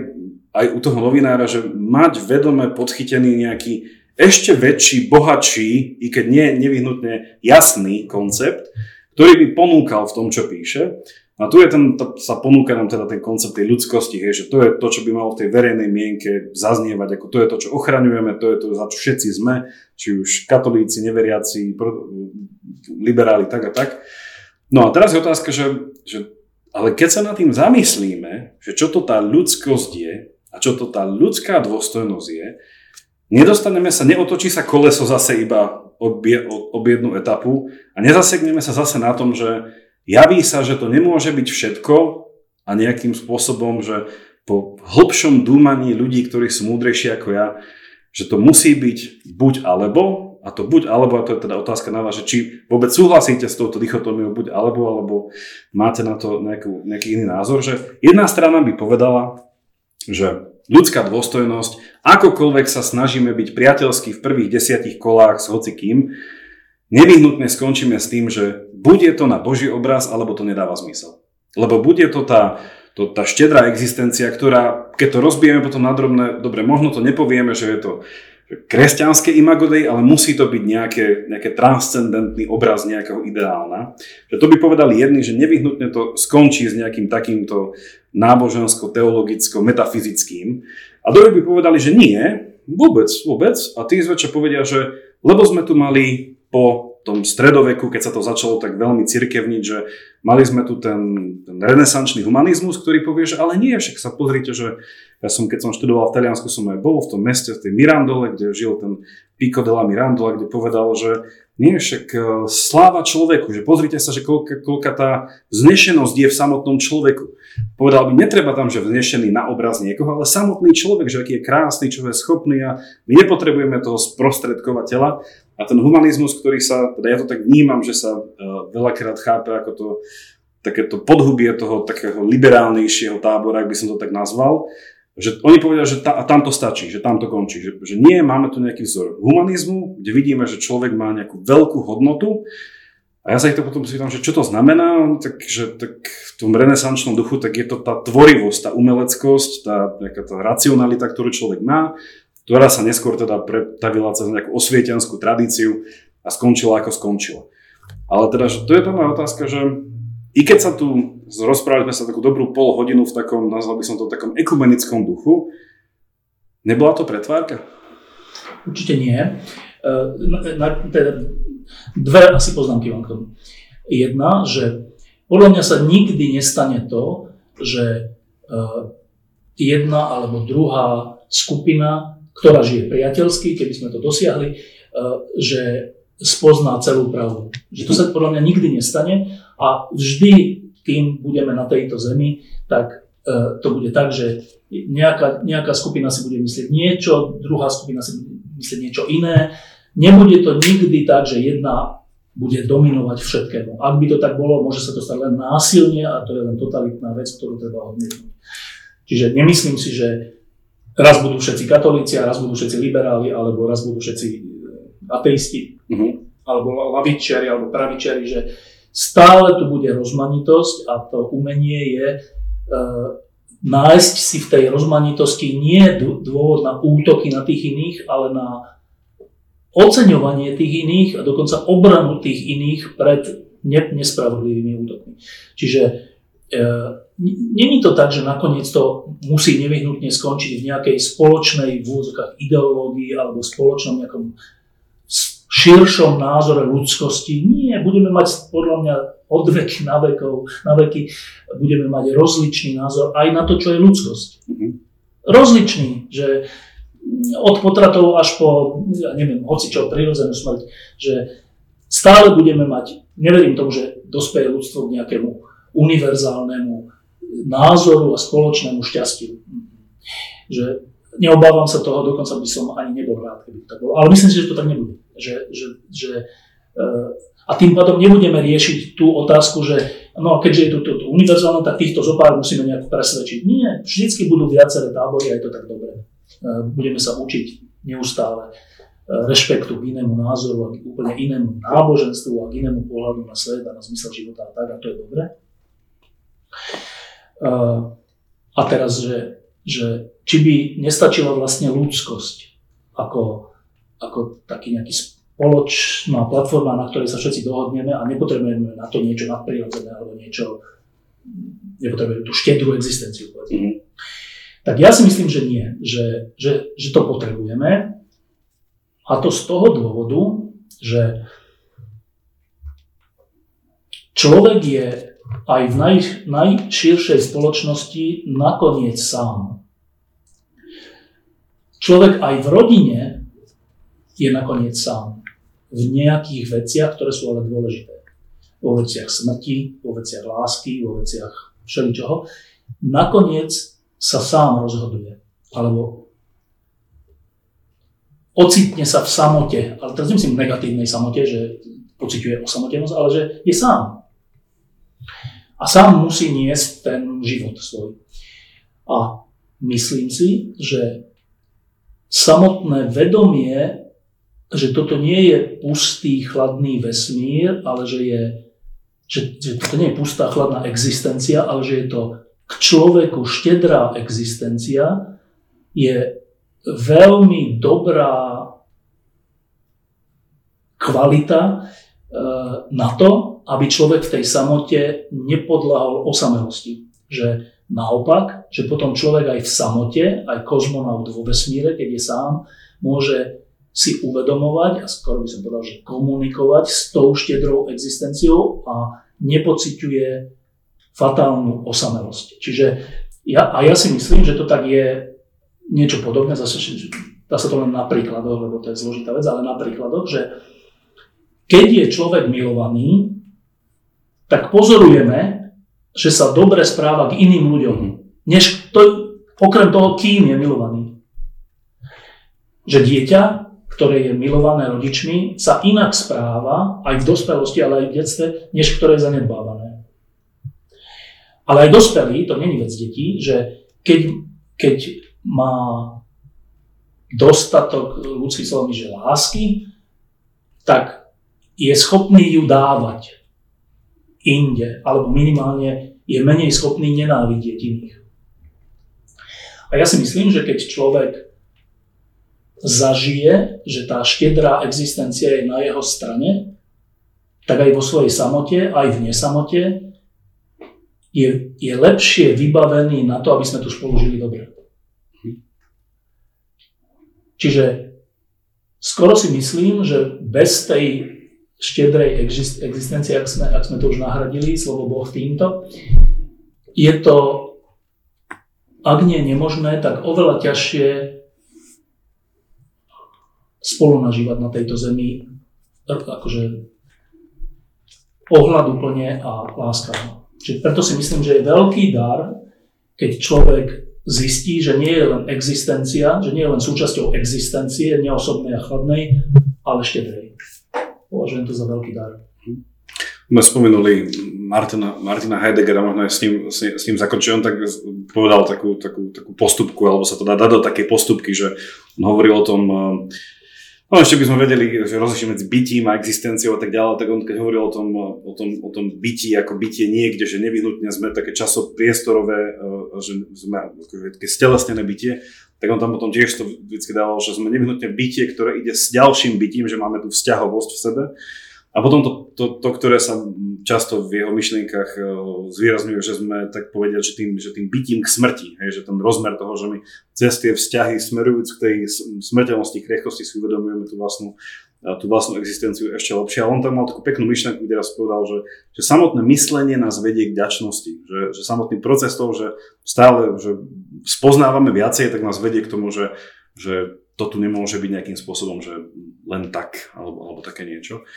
aj u toho novinára, že mať vedome podchytený nejaký ešte väčší, bohatší, i keď nie nevyhnutne jasný koncept, ktorý by ponúkal v tom, čo píše. A tu je ten, sa ponúka nám teda ten koncept tej ľudskosti, hej, že to je to, čo by malo v tej verejnej mienke zaznievať, ako to je to, čo ochraňujeme, to je to, za čo všetci sme, či už katolíci, neveriaci, liberáli, tak a tak. No a teraz je otázka, že, že ale keď sa nad tým zamyslíme, že čo to tá ľudskosť je a čo to tá ľudská dôstojnosť je, nedostaneme sa, neotočí sa koleso zase iba ob, ob jednu etapu a nezasekneme sa zase na tom, že Javí sa, že to nemôže byť všetko a nejakým spôsobom, že po hlbšom dúmaní ľudí, ktorí sú múdrejší ako ja, že to musí byť buď alebo, a to buď alebo, a to je teda otázka na vás, že či vôbec súhlasíte s touto dichotómiou buď alebo, alebo máte na to nejakú, nejaký iný názor, že jedna strana by povedala, že ľudská dôstojnosť, akokoľvek sa snažíme byť priateľskí v prvých desiatich kolách s hocikým, nevyhnutne skončíme s tým, že buď je to na Boží obraz, alebo to nedáva zmysel. Lebo buď je to tá, to, tá štedrá existencia, ktorá, keď to rozbijeme potom na drobné, dobre, možno to nepovieme, že je to kresťanské imago ale musí to byť nejaké, nejaké transcendentný obraz nejakého ideálna. Že to by povedali jedni, že nevyhnutne to skončí s nejakým takýmto nábožensko-teologicko-metafyzickým. A druhí by povedali, že nie, vôbec, vôbec. A tí zväčša povedia, že lebo sme tu mali po tom stredoveku, keď sa to začalo tak veľmi cirkevniť, že mali sme tu ten, ten renesančný humanizmus, ktorý povie, že ale nie, však sa pozrite, že ja som, keď som študoval v Taliansku, som aj bol v tom meste, v tej Mirandole, kde žil ten Pico della Mirandola, kde povedal, že nie, však e, sláva človeku, že pozrite sa, že koľka, koľka tá vznešenosť je v samotnom človeku. Povedal by, netreba tam, že vznešený na obraz niekoho, ale samotný človek, že aký je krásny, čo je schopný a my nepotrebujeme toho sprostredkovateľa, a ten humanizmus, ktorý sa, teda ja to tak vnímam, že sa uh, veľakrát chápe ako to takéto podhubie toho takého liberálnejšieho tábora, ak by som to tak nazval, že oni povedia, že ta, a tam to stačí, že tam to končí. Že, že nie, máme tu nejaký vzor humanizmu, kde vidíme, že človek má nejakú veľkú hodnotu a ja sa ich to potom pýtam, že čo to znamená, tak, že, tak v tom renesančnom duchu, tak je to tá tvorivosť, tá umeleckosť, tá, tá racionalita, ktorú človek má, ktorá sa neskôr teda pretavila cez nejakú osvietenskú tradíciu a skončila ako skončila. Ale teda, že to je tá moja otázka, že, I keď sa tu rozprávali sme sa takú dobrú pol hodinu v takom, nazval by som to takom ekumenickom duchu, nebola to pretvárka? Určite nie. E, teda dve asi poznámky vám k tomu. Jedna, že podľa mňa sa nikdy nestane to, že e, jedna alebo druhá skupina, ktorá žije priateľsky, keby sme to dosiahli, e, že spozná celú pravdu. Že to sa podľa mňa nikdy nestane a vždy, kým budeme na tejto zemi, tak e, to bude tak, že nejaká, nejaká skupina si bude myslieť niečo, druhá skupina si bude myslieť niečo iné. Nebude to nikdy tak, že jedna bude dominovať všetkému. Ak by to tak bolo, môže sa to stať len násilne a to je len totalitná vec, ktorú treba odmietnúť. Čiže nemyslím si, že raz budú všetci katolíci a raz budú všetci liberáli, alebo raz budú všetci e, ateisti, mm-hmm. alebo lavičiari, alebo pravičiari, že stále tu bude rozmanitosť a to umenie je e, nájsť si v tej rozmanitosti nie dôvod na útoky na tých iných, ale na oceňovanie tých iných a dokonca obranu tých iných pred nespravodlivými útokmi. Čiže není to tak, že nakoniec to musí nevyhnutne skončiť v nejakej spoločnej v ideológii alebo spoločnom nejakom širšom názore ľudskosti. Nie, budeme mať podľa mňa od veky na, vekov, na veky, budeme mať rozličný názor aj na to, čo je ľudskosť. Mm-hmm. Rozličný, že od potratov až po, ja neviem, hoci čo, prirodzenú smrť, že stále budeme mať, neverím tomu, že dospeje ľudstvo k nejakému univerzálnemu názoru a spoločnému šťastiu. Že neobávam sa toho, dokonca by som ani nebol rád, keby to tak bolo. Ale myslím si, že to tak nebude. Že, že, že, uh, a tým pádom nebudeme riešiť tú otázku, že no keďže je to, to, univerzálne, tak týchto zopár musíme nejak presvedčiť. Nie, vždycky budú viaceré tábory a je to tak dobré. Uh, budeme sa učiť neustále uh, rešpektu k inému názoru a k úplne inému náboženstvu a k inému pohľadu na svet a na zmysel života a tak a to je dobré. A teraz, že že či by nestačila vlastne ľudskosť ako, ako taký nejaký spoločná platforma, na ktorej sa všetci dohodneme a nepotrebujeme na to niečo nadprirodzené alebo niečo, nepotrebujeme tú štedrú existenciu. Mm-hmm. Tak ja si myslím, že nie, že, že, že to potrebujeme a to z toho dôvodu, že človek je aj v naj, najširšej spoločnosti nakoniec sám. Človek aj v rodine je nakoniec sám. V nejakých veciach, ktoré sú ale dôležité. Vo veciach smrti, vo veciach lásky, vo veciach všeličoho. Nakoniec sa sám rozhoduje. Alebo ocitne sa v samote. Ale teraz nemyslím negatívnej samote, že pociťuje osamotenosť, ale že je sám a sám musí niesť ten život svoj. A myslím si, že samotné vedomie, že toto nie je pustý, chladný vesmír, ale že, je, že, že toto nie je pustá, chladná existencia, ale že je to k človeku štedrá existencia, je veľmi dobrá kvalita e, na to, aby človek v tej samote nepodlahol osamelosti. Že naopak, že potom človek aj v samote, aj kozmonaut vo vesmíre, keď je sám, môže si uvedomovať a skoro by som povedal, že komunikovať s tou štedrou existenciou a nepociťuje fatálnu osamelosť. Čiže ja, a ja si myslím, že to tak je niečo podobné, zase dá sa to len na príkladoch, lebo to je zložitá vec, ale na príkladoch, že keď je človek milovaný, tak pozorujeme, že sa dobre správa k iným ľuďom, než to, okrem toho, kým je milovaný. Že dieťa, ktoré je milované rodičmi, sa inak správa aj v dospelosti, ale aj v detstve, než ktoré je zanedbávané. Ale aj dospelý, to není vec detí, že keď, keď má dostatok ľudských slovami, že lásky, tak je schopný ju dávať inde, alebo minimálne je menej schopný nenávidieť iných. A ja si myslím, že keď človek zažije, že tá štedrá existencia je na jeho strane, tak aj vo svojej samote, aj v nesamote je, je lepšie vybavený na to, aby sme tu spolu žili dobre. Čiže skoro si myslím, že bez tej štedrej existencie, ak sme, ak sme to už nahradili, slovo Boh týmto, je to, ak nie nemožné, tak oveľa ťažšie spolu nažívať na tejto zemi akože ohľaduplne a láskavo. Čiže preto si myslím, že je veľký dar, keď človek zistí, že nie je len existencia, že nie je len súčasťou existencie, neosobnej a chladnej, ale štedrej. Považujem to za veľký dar. My spomenuli Martina, Martina Heideggera, možno aj s ním, s, s ním zakončil, on tak povedal takú, takú, takú postupku, alebo sa to dá dať do také postupky, že on hovoril o tom, No ešte by sme vedeli, že rozlišiť medzi bytím a existenciou a tak ďalej, tak on keď hovoril o tom, o tom, o tom byti ako bytie niekde, že nevyhnutne sme také časopriestorové, e, že sme také stelesnené bytie, tak on tam potom tiež to vždy dával, že sme nevyhnutne bytie, ktoré ide s ďalším bytím, že máme tú vzťahovosť v sebe. A potom to, to, to, ktoré sa často v jeho myšlienkach e, zvýrazňuje, že sme tak povedia, že tým, že tým bytím k smrti, hej, že ten rozmer toho, že my cez tie vzťahy smerujúc k tej smrteľnosti, krehkosti si uvedomujeme tú vlastnú, tú vlastnú existenciu ešte lepšie. A on tam mal takú peknú myšlenku, kde raz povedal, že, že samotné myslenie nás vedie k ďačnosti, že, že samotný proces toho, že stále že spoznávame viacej, tak nás vedie k tomu, že, že to tu nemôže byť nejakým spôsobom, že len tak, alebo, alebo také niečo.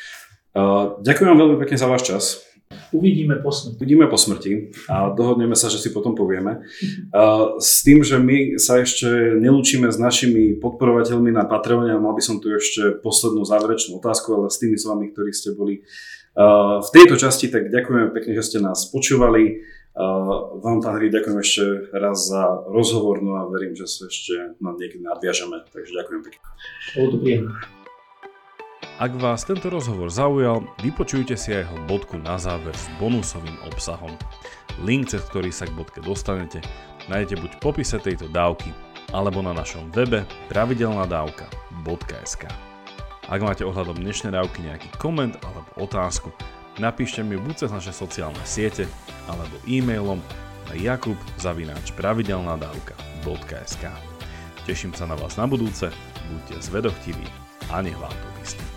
Uh, ďakujem vám veľmi pekne za váš čas. Uvidíme po smrti. Uvidíme po smrti a dohodneme sa, že si potom povieme. S tým, že my sa ešte nelúčime s našimi podporovateľmi na Patreone a mal by som tu ešte poslednú záverečnú otázku, ale s tými s vami, ktorí ste boli v tejto časti, tak ďakujeme pekne, že ste nás počúvali. Vám, pán Hry, ďakujem ešte raz za rozhovor, no a verím, že sa ešte na niekedy nadviažeme, takže ďakujem pekne. Bolo to príjemné. Ak vás tento rozhovor zaujal, vypočujte si aj jeho bodku na záver s bonusovým obsahom. Link, cez ktorý sa k bodke dostanete, nájdete buď v popise tejto dávky, alebo na našom webe pravidelnadavka.sk. Ak máte ohľadom dnešnej dávky nejaký koment alebo otázku, napíšte mi buď cez naše sociálne siete, alebo e-mailom na jakub.pravidelnadavka.sk Teším sa na vás na budúce, buďte zvedochtiví a nech vám to myslí.